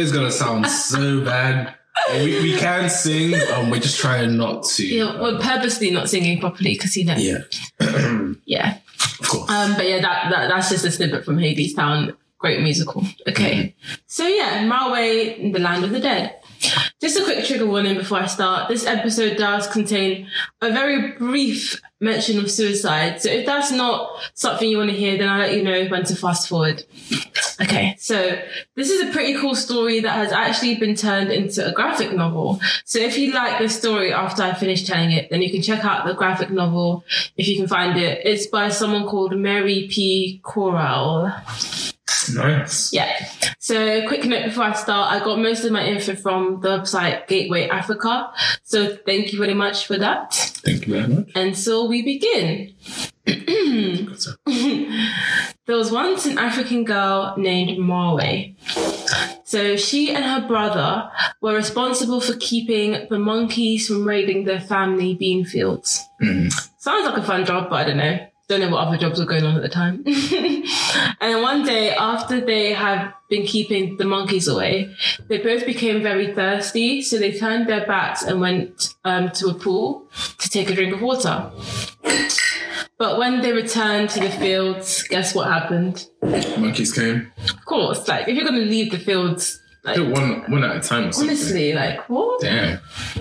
Speaker 1: Is gonna sound so bad. We, we can sing, um, we're just trying not to.
Speaker 2: Yeah, we're purposely not singing properly because you know.
Speaker 1: yeah,
Speaker 2: Yeah.
Speaker 1: of course.
Speaker 2: Um, but yeah, that, that that's just a snippet from Hadestown. Great musical. Okay. So yeah, Marwe in the Land of the Dead. Just a quick trigger warning before I start. This episode does contain a very brief mention of suicide. So if that's not something you want to hear, then I'll let you know when to fast forward. Okay, so this is a pretty cool story that has actually been turned into a graphic novel. So if you like this story after I finish telling it, then you can check out the graphic novel if you can find it. It's by someone called Mary P. Corral.
Speaker 1: nice.
Speaker 2: Yeah. So, quick note before I start, I got most of my info from the website Gateway Africa. So, thank you very much for that.
Speaker 1: Thank you very much.
Speaker 2: And so we begin. There was once an African girl named Marwe. So she and her brother were responsible for keeping the monkeys from raiding their family bean fields.
Speaker 1: Mhm.
Speaker 2: Sounds like a fun job, but I don't know. Don't know what other jobs were going on at the time. and one day, after they had been keeping the monkeys away, they both became very thirsty. So they turned their backs and went um, to a pool to take a drink of water. But when they returned to the fields, guess what happened?
Speaker 1: Monkeys came.
Speaker 2: Of course, like if you're going to leave the fields, like
Speaker 1: one one at a time
Speaker 2: honestly, like what?
Speaker 1: Damn.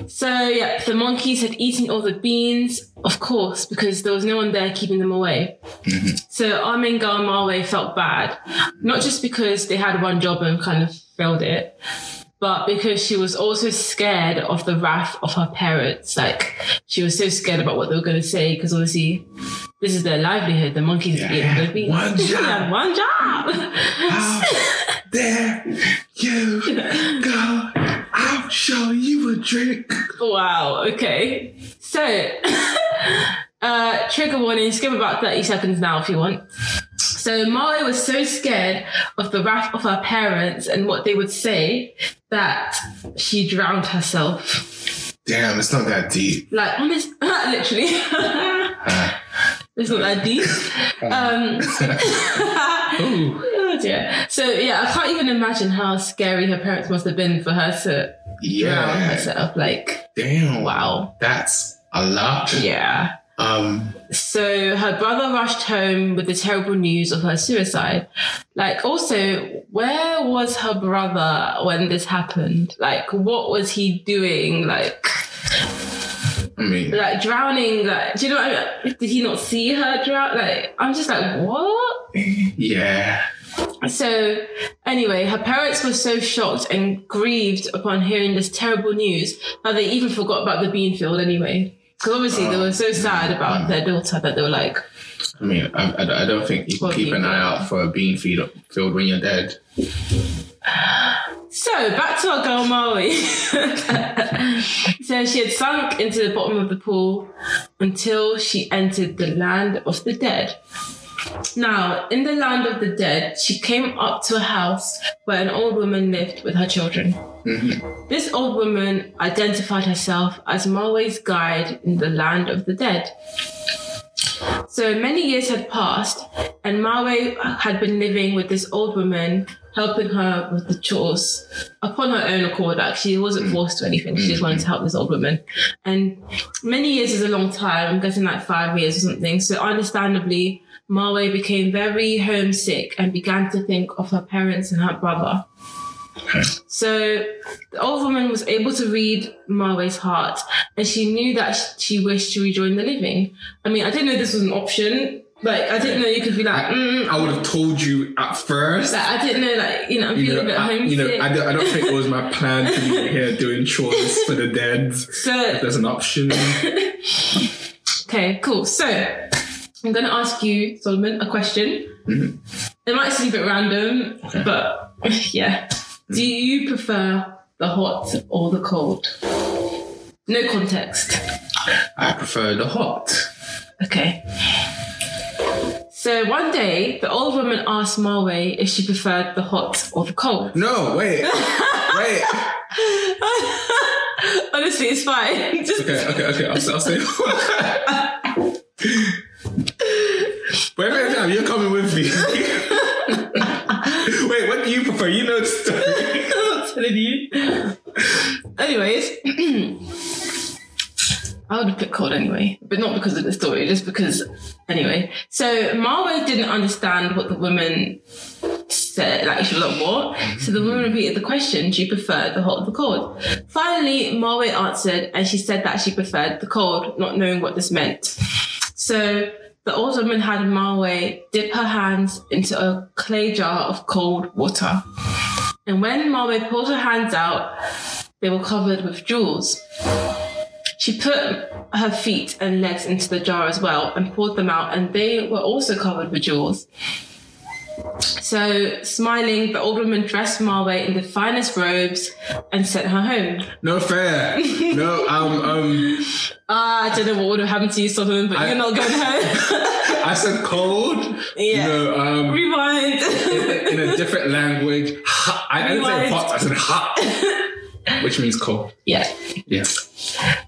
Speaker 2: So yeah, the monkeys had eaten all the beans, of course, because there was no one there keeping them away. Mm-hmm. So main girl Marwe felt bad, not just because they had one job and kind of failed it, but because she was also scared of the wrath of her parents. Like she was so scared about what they were going to say because obviously this is their livelihood. The monkeys
Speaker 1: Yeah,
Speaker 2: eat the beans.
Speaker 1: one job.
Speaker 2: one job.
Speaker 1: How dare you go? I'll show you a drink.
Speaker 2: wow. Okay. So, uh, trigger warning. Skip about thirty seconds now if you want. So Molly was so scared of the wrath of her parents and what they would say that she drowned herself.
Speaker 1: Damn, it's not that deep.
Speaker 2: Like honest, literally. It's not that deep. Um, oh dear. So yeah, I can't even imagine how scary her parents must have been for her to drown
Speaker 1: Yeah.
Speaker 2: herself. Like,
Speaker 1: Damn.
Speaker 2: wow.
Speaker 1: That's a lot.
Speaker 2: Yeah.
Speaker 1: Um.
Speaker 2: So her brother rushed home with the terrible news of her suicide. Like, also, where was her brother when this happened? Like, what was he doing? Like,
Speaker 1: I mean,
Speaker 2: like drowning. Like, do you know what I mean? Did he not see her drown? Like, I'm just like, what?
Speaker 1: yeah.
Speaker 2: So, anyway, her parents were so shocked and grieved upon hearing this terrible news that they even forgot about the bean field anyway. Because obviously they were so oh. sad about mm. their daughter that they were like,
Speaker 1: I mean, I, I, I don't think you can keep an eye out for a bean field field when you're dead.
Speaker 2: So back to our girl Maui. so she had sunk into the bottom of the pool until she entered the land of the dead. Now, in the land of the dead, she came up to a house where an old woman lived with her children. Mm-hmm. This old woman identified herself as Maui's guide in the land of the dead. So many years had passed, and Maui had been living with this old woman, helping her with the chores upon her own accord. Actually, she wasn't mm. forced to anything. She just mm-hmm. wanted to help this old woman. And many years is a long time. I'm guessing like five years or something. So understandably, Maui became very homesick and began to think of her parents and her brother. So the old woman was able to read Maui's heart, and she knew that she wished to rejoin the living. I mean, I didn't know this was an option. Like, I didn't know you could be like, mm,
Speaker 1: I would have told you at first.
Speaker 2: like, I didn't know, like, you know, I'm
Speaker 1: You
Speaker 2: feeling
Speaker 1: know,
Speaker 2: a bit
Speaker 1: I,
Speaker 2: homesick.
Speaker 1: you know, I don't, I don't think it was my plan to be here doing chores for the dead.
Speaker 2: so,
Speaker 1: There's an option.
Speaker 2: okay, cool. So, I'm going to ask you, Solomon, a question. It might seem a bit random, but yeah. Do you prefer the hot or the cold? No context.
Speaker 1: I prefer the hot.
Speaker 2: Okay. So one day, the old woman asked Marwe if she preferred the hot or the cold.
Speaker 1: No, wait, wait.
Speaker 2: Honestly, it's fine. Just
Speaker 1: Okay, okay, okay. I'll, say- I'll say. wait, wait, wait. You're coming with me. wait, what do you prefer? You know the story.
Speaker 2: I'm not telling you. Anyways, I would have picked cold anyway, but not because of the story, just because. Anyway, so Marwe didn't understand what the woman said, like she was like, what? So the woman repeated the question, she preferred the hot or the cold. Finally, Marwe answered and she said that she preferred the cold, not knowing what this meant. So the old woman had Marwe dip her hands into a clay jar of cold water. And when Marwe pulled her hands out, they were covered with jewels. She put her feet and legs into the jar as well and poured them out, and they were also covered with jewels. So, smiling, the old woman dressed Marwe in the finest robes and sent her home.
Speaker 1: No fair. No, um, um.
Speaker 2: Ah, I don't know what would have happened to you, Solomon, but
Speaker 1: I-
Speaker 2: you're not going home.
Speaker 1: I said cold.
Speaker 2: Yeah.
Speaker 1: No, um.
Speaker 2: Rewind.
Speaker 1: in a different language. I didn't say hot. I said hot, which means cold.
Speaker 2: yeah.
Speaker 1: Yes.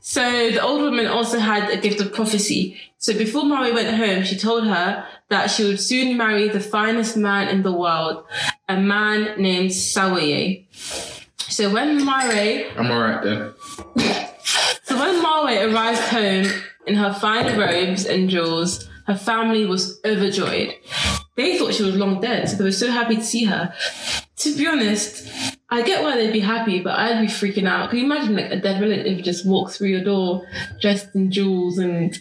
Speaker 2: So the old woman also had a gift of prophecy. So before Mari went home, she told her that she would soon marry the finest man in the world, a man named Sawaye. So when Mari,
Speaker 1: I'm alright then.
Speaker 2: so when Mari arrived home in her fine robes and jewels, her family was overjoyed. They thought she was long dead, so they were so happy to see her. To be honest, I get why they'd be happy, but I'd be freaking out. Can you imagine like a dead relative just walks through your door dressed in jewels and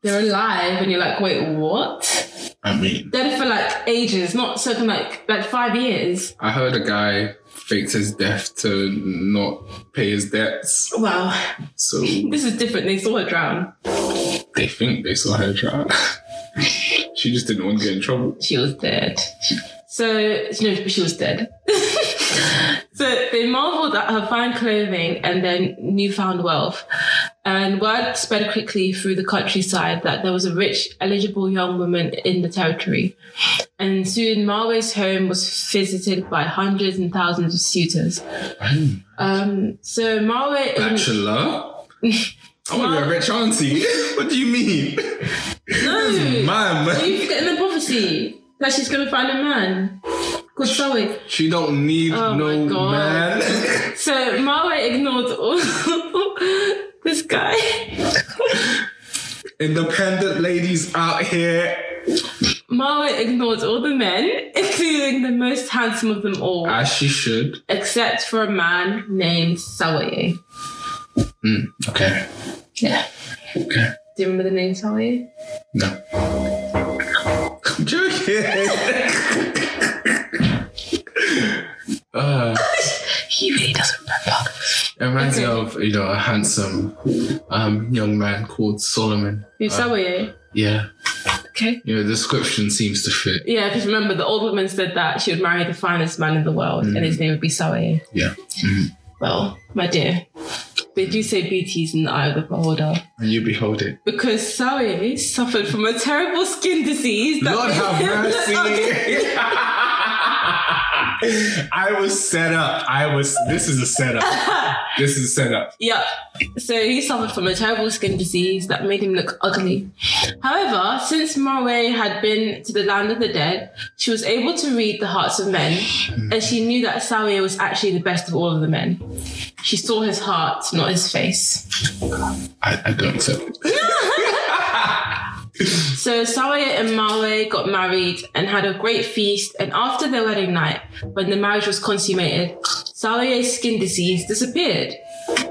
Speaker 2: they're alive and you're like, wait, what?
Speaker 1: I mean,
Speaker 2: Dead for like ages, not something like like five years.
Speaker 1: I heard a guy faked his death to not pay his debts.
Speaker 2: Wow,
Speaker 1: So
Speaker 2: this is different. They saw her drown.
Speaker 1: they think they saw her drown. she just didn't want to get in trouble.
Speaker 2: She was dead. So no, she was dead. so they marveled at her fine clothing and then newfound wealth. And word spread quickly through the countryside that there was a rich, eligible young woman in the territory. And soon Marwe's home was visited by hundreds and thousands of suitors. Um, so Marwe
Speaker 1: Bachelor? I want to be a rich auntie. what do you mean?
Speaker 2: No,
Speaker 1: Man,
Speaker 2: Are you forgetting the prophecy that she's gonna find a man Zoe?
Speaker 1: she don't need
Speaker 2: Oh
Speaker 1: no man.
Speaker 2: So Marwe ignored all this guy.
Speaker 1: Independent ladies out here.
Speaker 2: Marwe ignored all the men, including the most handsome of them all,
Speaker 1: As she should.
Speaker 2: except for a man named Sawaye.
Speaker 1: Hmm, okay.
Speaker 2: Yeah.
Speaker 1: Okay.
Speaker 2: Do you remember the name Sawaye?
Speaker 1: No. I'm joking. Uh,
Speaker 2: He really doesn't remember.
Speaker 1: it reminds me of, you know, a handsome um, young man called Solomon.
Speaker 2: Who's Sawaye?
Speaker 1: Yeah.
Speaker 2: Okay.
Speaker 1: You know, the description seems to fit.
Speaker 2: Yeah, because remember, the old woman said that she would marry the finest man in the world, and his name would be Sawaye.
Speaker 1: Yeah.
Speaker 2: Well, my dear, they do say beauty is in the eye of the beholder.
Speaker 1: And you behold it.
Speaker 2: Because Sawaye suffered from a terrible skin disease. that
Speaker 1: Lord have mercy. I was set up. I was. This is a setup. This is a setup.
Speaker 2: Yeah. So he suffered from a terrible skin disease that made him look ugly. However, since Marwe had been to the land of the dead, she was able to read the hearts of men, and she knew that Sawaye was actually the best of all of the men. She saw his heart, not his face.
Speaker 1: I, I don't accept it.
Speaker 2: So Sawaye and Marwe got married and had a great feast. And after their wedding night, when the marriage was consummated, Sawaye's skin disease disappeared,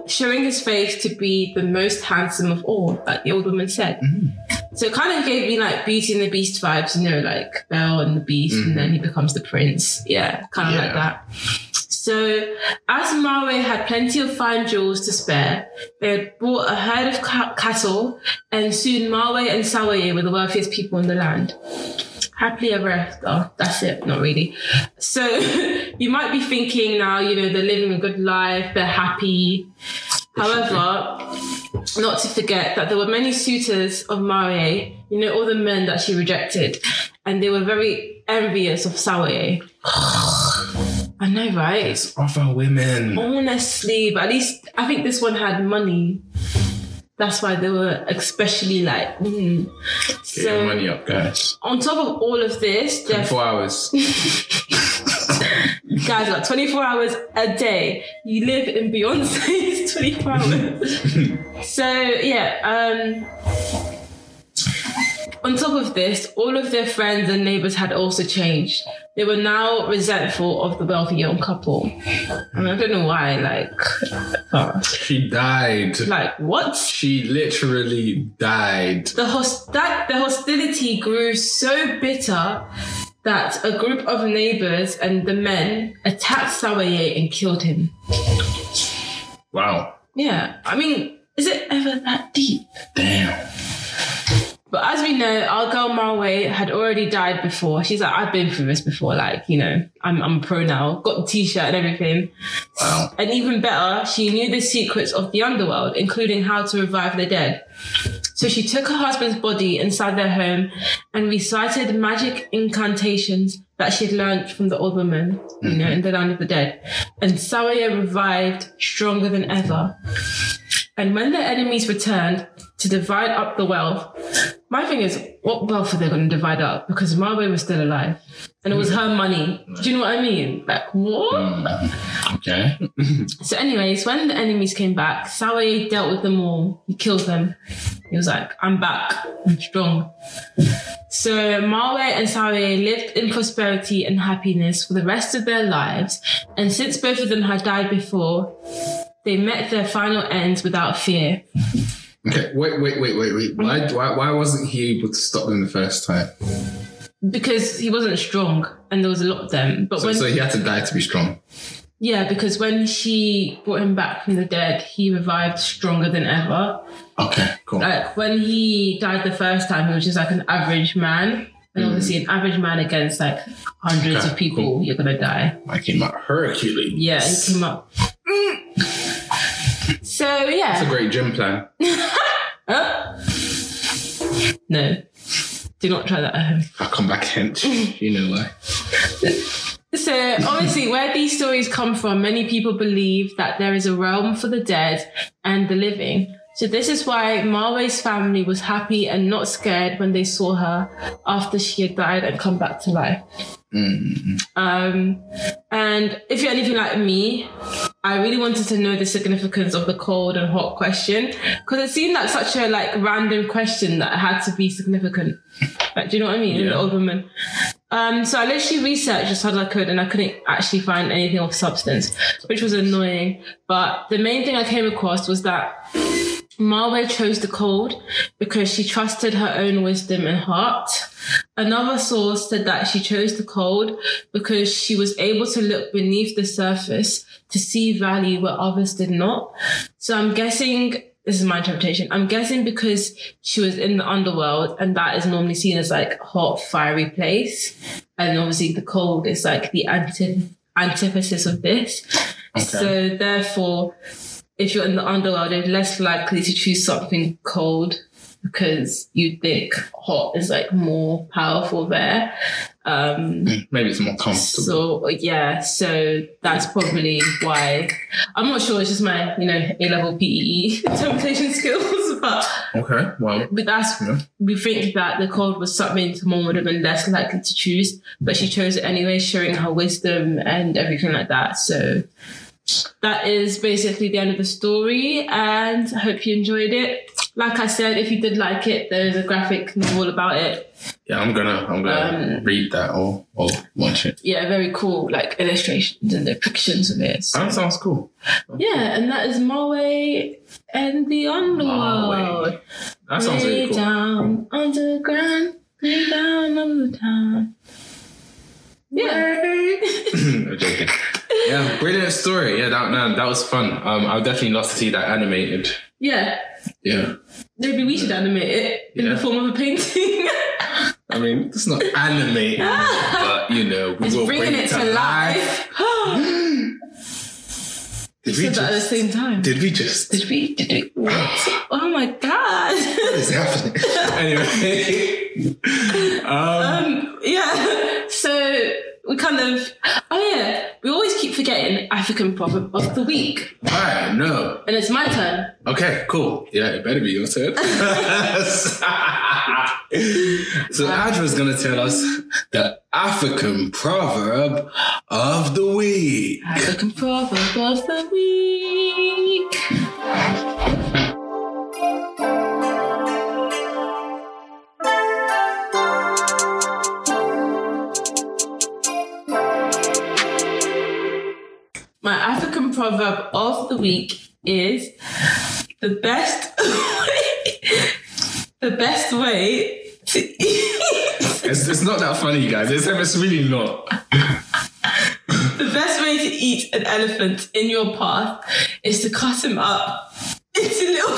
Speaker 2: showing his face to be the most handsome of all, like the old woman said. Mm-hmm. So it kind of gave me like Beauty and the Beast vibes, you know, like Belle and the Beast, and mm-hmm. then he becomes the prince. Yeah, kind of like that. So, as Marwe had plenty of fine jewels to spare, they had bought a herd of ca- cattle, and soon Marwe and Sawaye were the wealthiest people in the land. Happily ever after. That's it, not really. So, you might be thinking now, you know, they're living a good life, they're happy. However, not to forget that there were many suitors of Marie, you know, all the men that she rejected, and they were very envious of Sawaye. I know, right?
Speaker 1: It's other women.
Speaker 2: Honestly, but at least I think this one had money. That's why they were especially like, mm.
Speaker 1: Get your
Speaker 2: so
Speaker 1: money up, guys.
Speaker 2: on top of all of this, they're
Speaker 1: Four hours.
Speaker 2: guys got 24 hours a day. You live in Beyonce's 24 hours. so yeah, um on top of this, all of their friends and neighbors had also changed. They were now resentful of the wealthy young couple. And I don't know why, like uh,
Speaker 1: She died.
Speaker 2: like what?
Speaker 1: She literally died.
Speaker 2: The host that the hostility grew so bitter that a group of neighbors and the men attacked Sawaye and killed him.
Speaker 1: Wow.
Speaker 2: Yeah, I mean, is it ever that deep?
Speaker 1: Damn.
Speaker 2: But as we know, our girl Marwe had already died before. She's like, I've been through this before. Like, you know, I'm I'm a pro now. Got the t-shirt and everything.
Speaker 1: Wow.
Speaker 2: And even better, she knew the secrets of the underworld, including how to revive the dead. So she took her husband's body inside their home and recited magic incantations that she had learned from the old woman, you know, mm-hmm. in the land of the dead. And Sawaya revived stronger than ever. And when their enemies returned to divide up the wealth, my thing is, what wealth are they going to divide up? Because Marwe was still alive. And it was her money. Do you know what I mean? Like, what?
Speaker 1: Mm, okay.
Speaker 2: So, anyways, when the enemies came back, Sawaye dealt with them all. He killed them. He was like, I'm back. I'm strong. So, Marwe and Sawaye lived in prosperity and happiness for the rest of their lives. And since both of them had died before, they met their final ends without fear.
Speaker 1: Okay. Wait, wait, wait, wait, wait. Why, mm-hmm. why, why wasn't he able to stop them the first time?
Speaker 2: Because he wasn't strong and there was a lot of them. But
Speaker 1: So,
Speaker 2: when
Speaker 1: so he had to die to be strong.
Speaker 2: Yeah, because when she brought him back from the dead, he revived stronger than ever.
Speaker 1: Okay, cool.
Speaker 2: Like when he died the first time, he was just like an average man. And mm. obviously, an average man against like hundreds
Speaker 1: Okay,
Speaker 2: of people, you're gonna die.
Speaker 1: I came out Hercules.
Speaker 2: Yeah, he came up. So yeah.
Speaker 1: That's a great gym plan.
Speaker 2: Huh? no, do not try that at home.
Speaker 1: I'll come back hench. You know why.
Speaker 2: So obviously, where these stories come from, many people believe that there is a realm for the dead and the living. So this is why Marwe's family was happy and not scared when they saw her after she had died and come back to life. Um, and if you're anything like me, I really wanted to know the significance of the cold and hot question because it seemed like such a like random question that had to be significant. Like, do you know what I mean? An
Speaker 1: Yeah.
Speaker 2: old woman. Um, so I literally researched as hard as I could, and I couldn't actually find anything of substance, which was annoying. But the main thing I came across was that Marwe chose the cold because she trusted her own wisdom and heart. Another source said that she chose the cold because she was able to look beneath the surface to see value where others did not. So I'm guessing this is my interpretation. I'm guessing because she was in the underworld and that is normally seen as like hot, fiery place. And obviously the cold is like the anti- antithesis of this.
Speaker 1: Okay.
Speaker 2: So therefore, if you're in the underworld, you're less likely to choose something cold because you think hot is like more powerful there. Um,
Speaker 1: Maybe it's more comfortable.
Speaker 2: so yeah, so that's probably why. I'm not sure. It's just my you know A level PE interpretation skills, but
Speaker 1: okay, well,
Speaker 2: but that's
Speaker 1: Yeah.
Speaker 2: we think that the cold was something someone would have been less likely to choose, but she chose it anyway, showing her wisdom and everything like that. So that is basically the end of the story, and I hope you enjoyed it. Like I said, if you did like it, there's a graphic novel about it.
Speaker 1: yeah, I'm gonna, I'm gonna
Speaker 2: Um,
Speaker 1: read that or or watch it.
Speaker 2: Yeah, very cool, like illustrations and depictions of it. So-
Speaker 1: That sounds cool.
Speaker 2: Yeah, and that is Marwe and the Underworld.
Speaker 1: That sounds really cool.
Speaker 2: down underground, lay down under the town. Yeah.
Speaker 1: I'm joking. Yeah, brilliant story. Yeah, that that was fun. Um, I would definitely love to see that animated.
Speaker 2: Yeah.
Speaker 1: Yeah,
Speaker 2: Maybe we should animate it in
Speaker 1: Yeah.
Speaker 2: the form of a painting.
Speaker 1: I mean, it's not animated, but you know, we
Speaker 2: it's
Speaker 1: will
Speaker 2: bringing
Speaker 1: bring
Speaker 2: it to life.
Speaker 1: Did
Speaker 2: we
Speaker 1: we
Speaker 2: said that at the
Speaker 1: just?
Speaker 2: same time.
Speaker 1: Did we just?
Speaker 2: Did we? Did we? Oh my god.
Speaker 1: What is happening? anyway, um,
Speaker 2: um, yeah. So we kind of. Oh yeah. We always keep forgetting African proverb of the week,
Speaker 1: all right, no,
Speaker 2: and it's my turn.
Speaker 1: okay, cool. Yeah, it better be your turn. so Adra's gonna tell us the African proverb of the week.
Speaker 2: African proverb of the week. Proverb of the week is the best the best way to eat
Speaker 1: It's, it's not that funny, guys. It's, it's really not.
Speaker 2: The best way to eat an elephant in your path is to cut him up into little.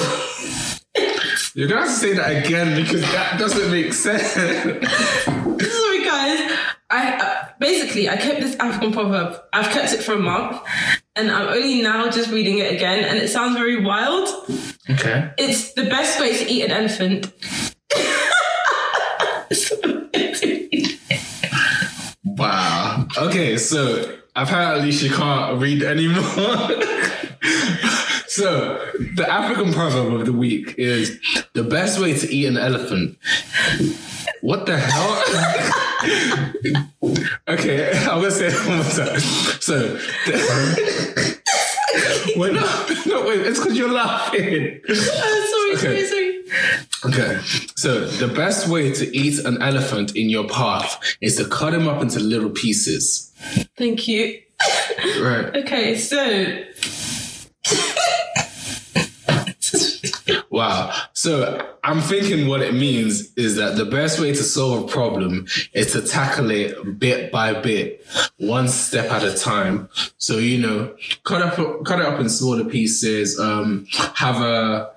Speaker 1: You're gonna have to say that again because that doesn't make sense.
Speaker 2: Sorry, guys. I uh, basically I kept this African proverb. I've kept it for a month, and I'm only now just reading it again, and it sounds very wild.
Speaker 1: okay.
Speaker 2: It's the best way to eat an elephant.
Speaker 1: Wow. Okay, so apparently she can't read anymore. so the African proverb of the week is the best way to eat an elephant. What the hell? okay, I'm gonna say it one more time. So wait, no, no, wait, it's because you're laughing.
Speaker 2: Oh, sorry, sorry,
Speaker 1: Okay.
Speaker 2: sorry.
Speaker 1: Okay, so the best way to eat an elephant in your path is to cut him up into little pieces.
Speaker 2: Thank you.
Speaker 1: Right.
Speaker 2: Okay, so
Speaker 1: Wow. So I'm thinking what it means is that the best way to solve a problem is to tackle it bit by bit, one step at a time. So, you know, cut up, cut it up in smaller pieces, um, have a,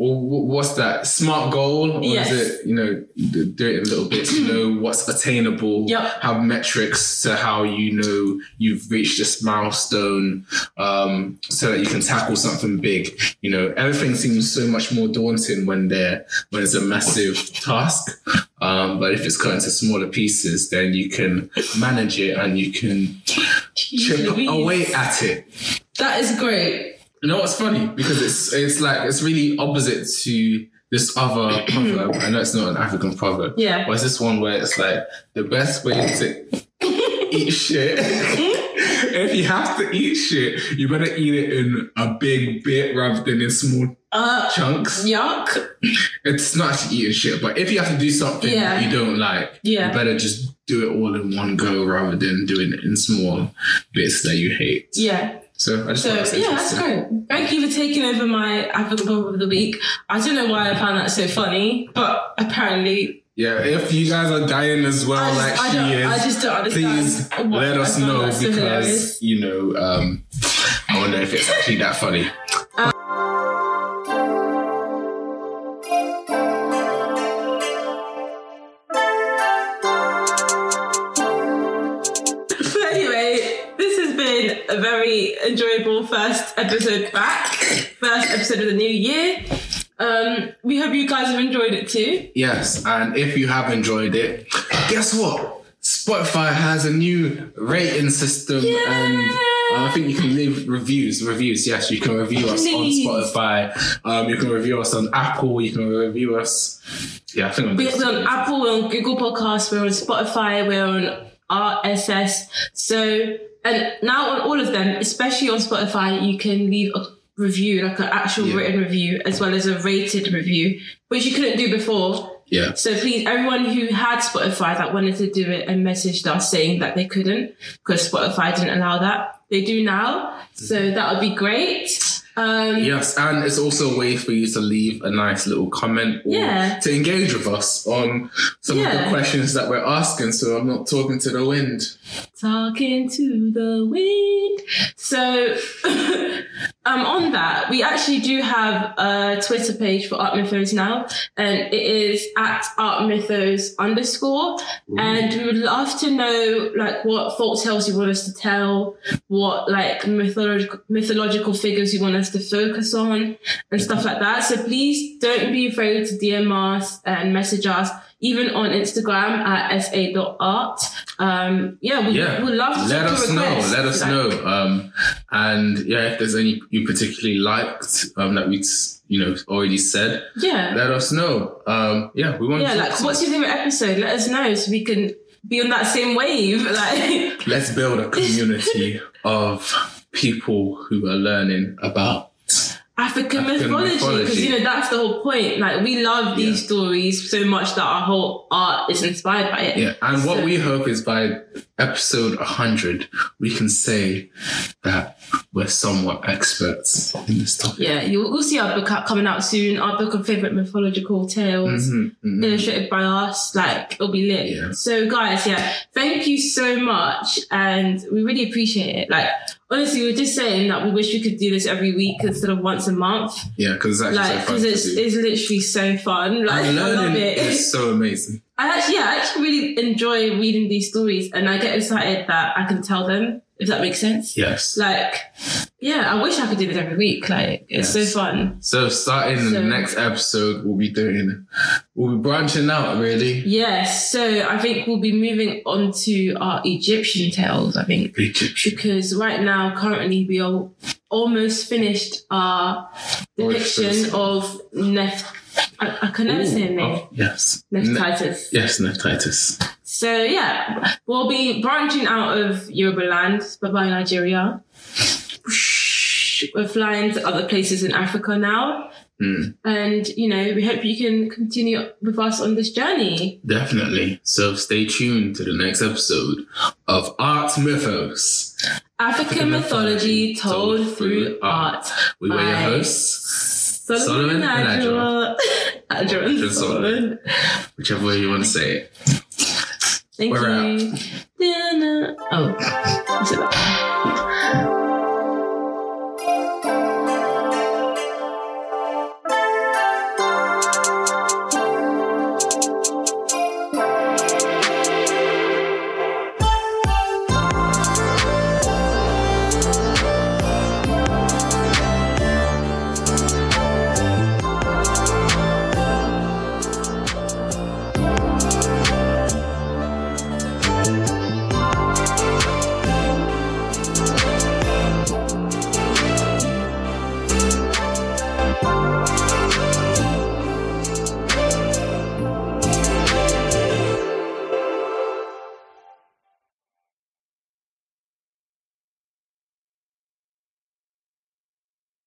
Speaker 1: what's that smart goal or
Speaker 2: Yes.
Speaker 1: is it you know do it in little bits you know what's attainable
Speaker 2: Yep.
Speaker 1: have metrics to how you know you've reached this milestone um, so that you can tackle something big you know everything seems so much more daunting when they're when it's a massive task um, but if it's cut into smaller pieces then you can manage it and you can chip away at it
Speaker 2: That is great.
Speaker 1: you know what's funny? Because it's it's like it's really opposite to this other proverb. I know it's not an African proverb.
Speaker 2: Yeah.
Speaker 1: But it's this one where it's like the best way to eat shit. if you have to eat shit, you better eat it in a big bit rather than in small
Speaker 2: Uh,
Speaker 1: chunks.
Speaker 2: yuck.
Speaker 1: It's not eating shit, but if you have to do something
Speaker 2: Yeah.
Speaker 1: that you don't like,
Speaker 2: Yeah.
Speaker 1: you better just do it all in one go rather than doing it in small bits that you hate.
Speaker 2: Yeah.
Speaker 1: So I just
Speaker 2: So
Speaker 1: thought
Speaker 2: yeah, that's great. Thank you for taking over my proverb of the week. I don't know why I found that so funny, but apparently
Speaker 1: Yeah, if you guys are dying as well,
Speaker 2: I just,
Speaker 1: like she is,
Speaker 2: I just don't understand.
Speaker 1: please let us know because
Speaker 2: hilarious.
Speaker 1: you know um, I wonder if it's actually that funny.
Speaker 2: So anyway, this has been a very enjoyable first episode back, first episode of the new year. Um, we hope you guys have enjoyed it too.
Speaker 1: Yes, and if you have enjoyed it, guess what? Spotify has a new rating system, and uh, I think you can leave reviews. Reviews, yes, you can review us
Speaker 2: Please.
Speaker 1: on Spotify. Um, you can review us on Apple. You can review us. Yeah, I think
Speaker 2: we're on Apple, we're on Google Podcasts, we're on Spotify, we're on RSS. So, and now on all of them, especially on Spotify, you can leave a review, like an actual
Speaker 1: Yeah.
Speaker 2: written review, as well as a rated review, which you couldn't do before.
Speaker 1: Yeah,
Speaker 2: So please, everyone who had Spotify that wanted to do it and messaged us saying that they couldn't because Spotify didn't allow that, they do now. So that would be great. Um,
Speaker 1: Yes, and it's also a way for you to leave a nice little comment or
Speaker 2: Yeah.
Speaker 1: to engage with us on some of the questions that we're asking. So I'm not talking to the wind.
Speaker 2: Talking to the wind. So, um, on that, we actually do have a Twitter page for Art Mythos now, and it is at Art Mythos underscore. And we would love to know, like, what folk tales you want us to tell, what, like, mythological, mythological figures you want us to focus on, and stuff like that. So please don't be afraid to DM us and message us, even on Instagram at sa.art. Um, yeah, we
Speaker 1: Yeah,
Speaker 2: would love to
Speaker 1: let us know. Let us
Speaker 2: Like,
Speaker 1: know. Um, and yeah, if there's any you particularly liked um, that we you know already said,
Speaker 2: Yeah.
Speaker 1: let us know. Um, yeah, we want.
Speaker 2: Yeah,
Speaker 1: to
Speaker 2: like, what's your favorite episode? Let us know so we can be on that same wave. Like,
Speaker 1: Let's build a community of people who are learning about.
Speaker 2: African,
Speaker 1: African
Speaker 2: mythology, because you know that's the whole point. Like we love these
Speaker 1: Yeah.
Speaker 2: stories so much that our whole art is inspired by it.
Speaker 1: Yeah, and what we hope is by episode 100, we can say that we're somewhat experts in this topic.
Speaker 2: Yeah, you will see our book out coming out soon. Our book of favorite mythological tales.
Speaker 1: Mhm, mhm.
Speaker 2: Illustrated by us, like it'll be lit.
Speaker 1: Yeah.
Speaker 2: So, guys, yeah, thank you so much, and we really appreciate it. Like, honestly, we are just saying that we wish we could do this every week instead of once a month.
Speaker 1: Yeah, because it's
Speaker 2: like because
Speaker 1: to
Speaker 2: it's, it's literally so fun like i love it
Speaker 1: is so amazing.
Speaker 2: I actually yeah i actually really enjoy reading these stories and i get excited that i can tell them if that makes sense
Speaker 1: Yes.
Speaker 2: like yeah i wish i could do this every week like it's
Speaker 1: Yes.
Speaker 2: so fun
Speaker 1: So starting
Speaker 2: So-
Speaker 1: the next episode, we'll be doing, we'll be branching out really.
Speaker 2: yes so i think we'll be moving on to our egyptian tales i think
Speaker 1: Egyptian.
Speaker 2: because right now currently we are almost finished our depiction of Nef I, I can never say her name.
Speaker 1: Oh, yes. Ne- yes, Nephtitis.
Speaker 2: So yeah, we'll be branching out of Yoruba land, bye bye Nigeria. We're flying to other places in Africa now.
Speaker 1: Mm,
Speaker 2: And, you know, we hope you can continue with us on this journey.
Speaker 1: definitely. So stay tuned to the next episode of Art Mythos.
Speaker 2: African mythology told through art.
Speaker 1: We were your hosts.
Speaker 2: Solomon,
Speaker 1: Solomon and
Speaker 2: Adjua.
Speaker 1: Adjua
Speaker 2: Solomon.
Speaker 1: Whichever way you want to say it.
Speaker 2: Thank
Speaker 1: We're
Speaker 2: you. Dinner. Oh, what's it about?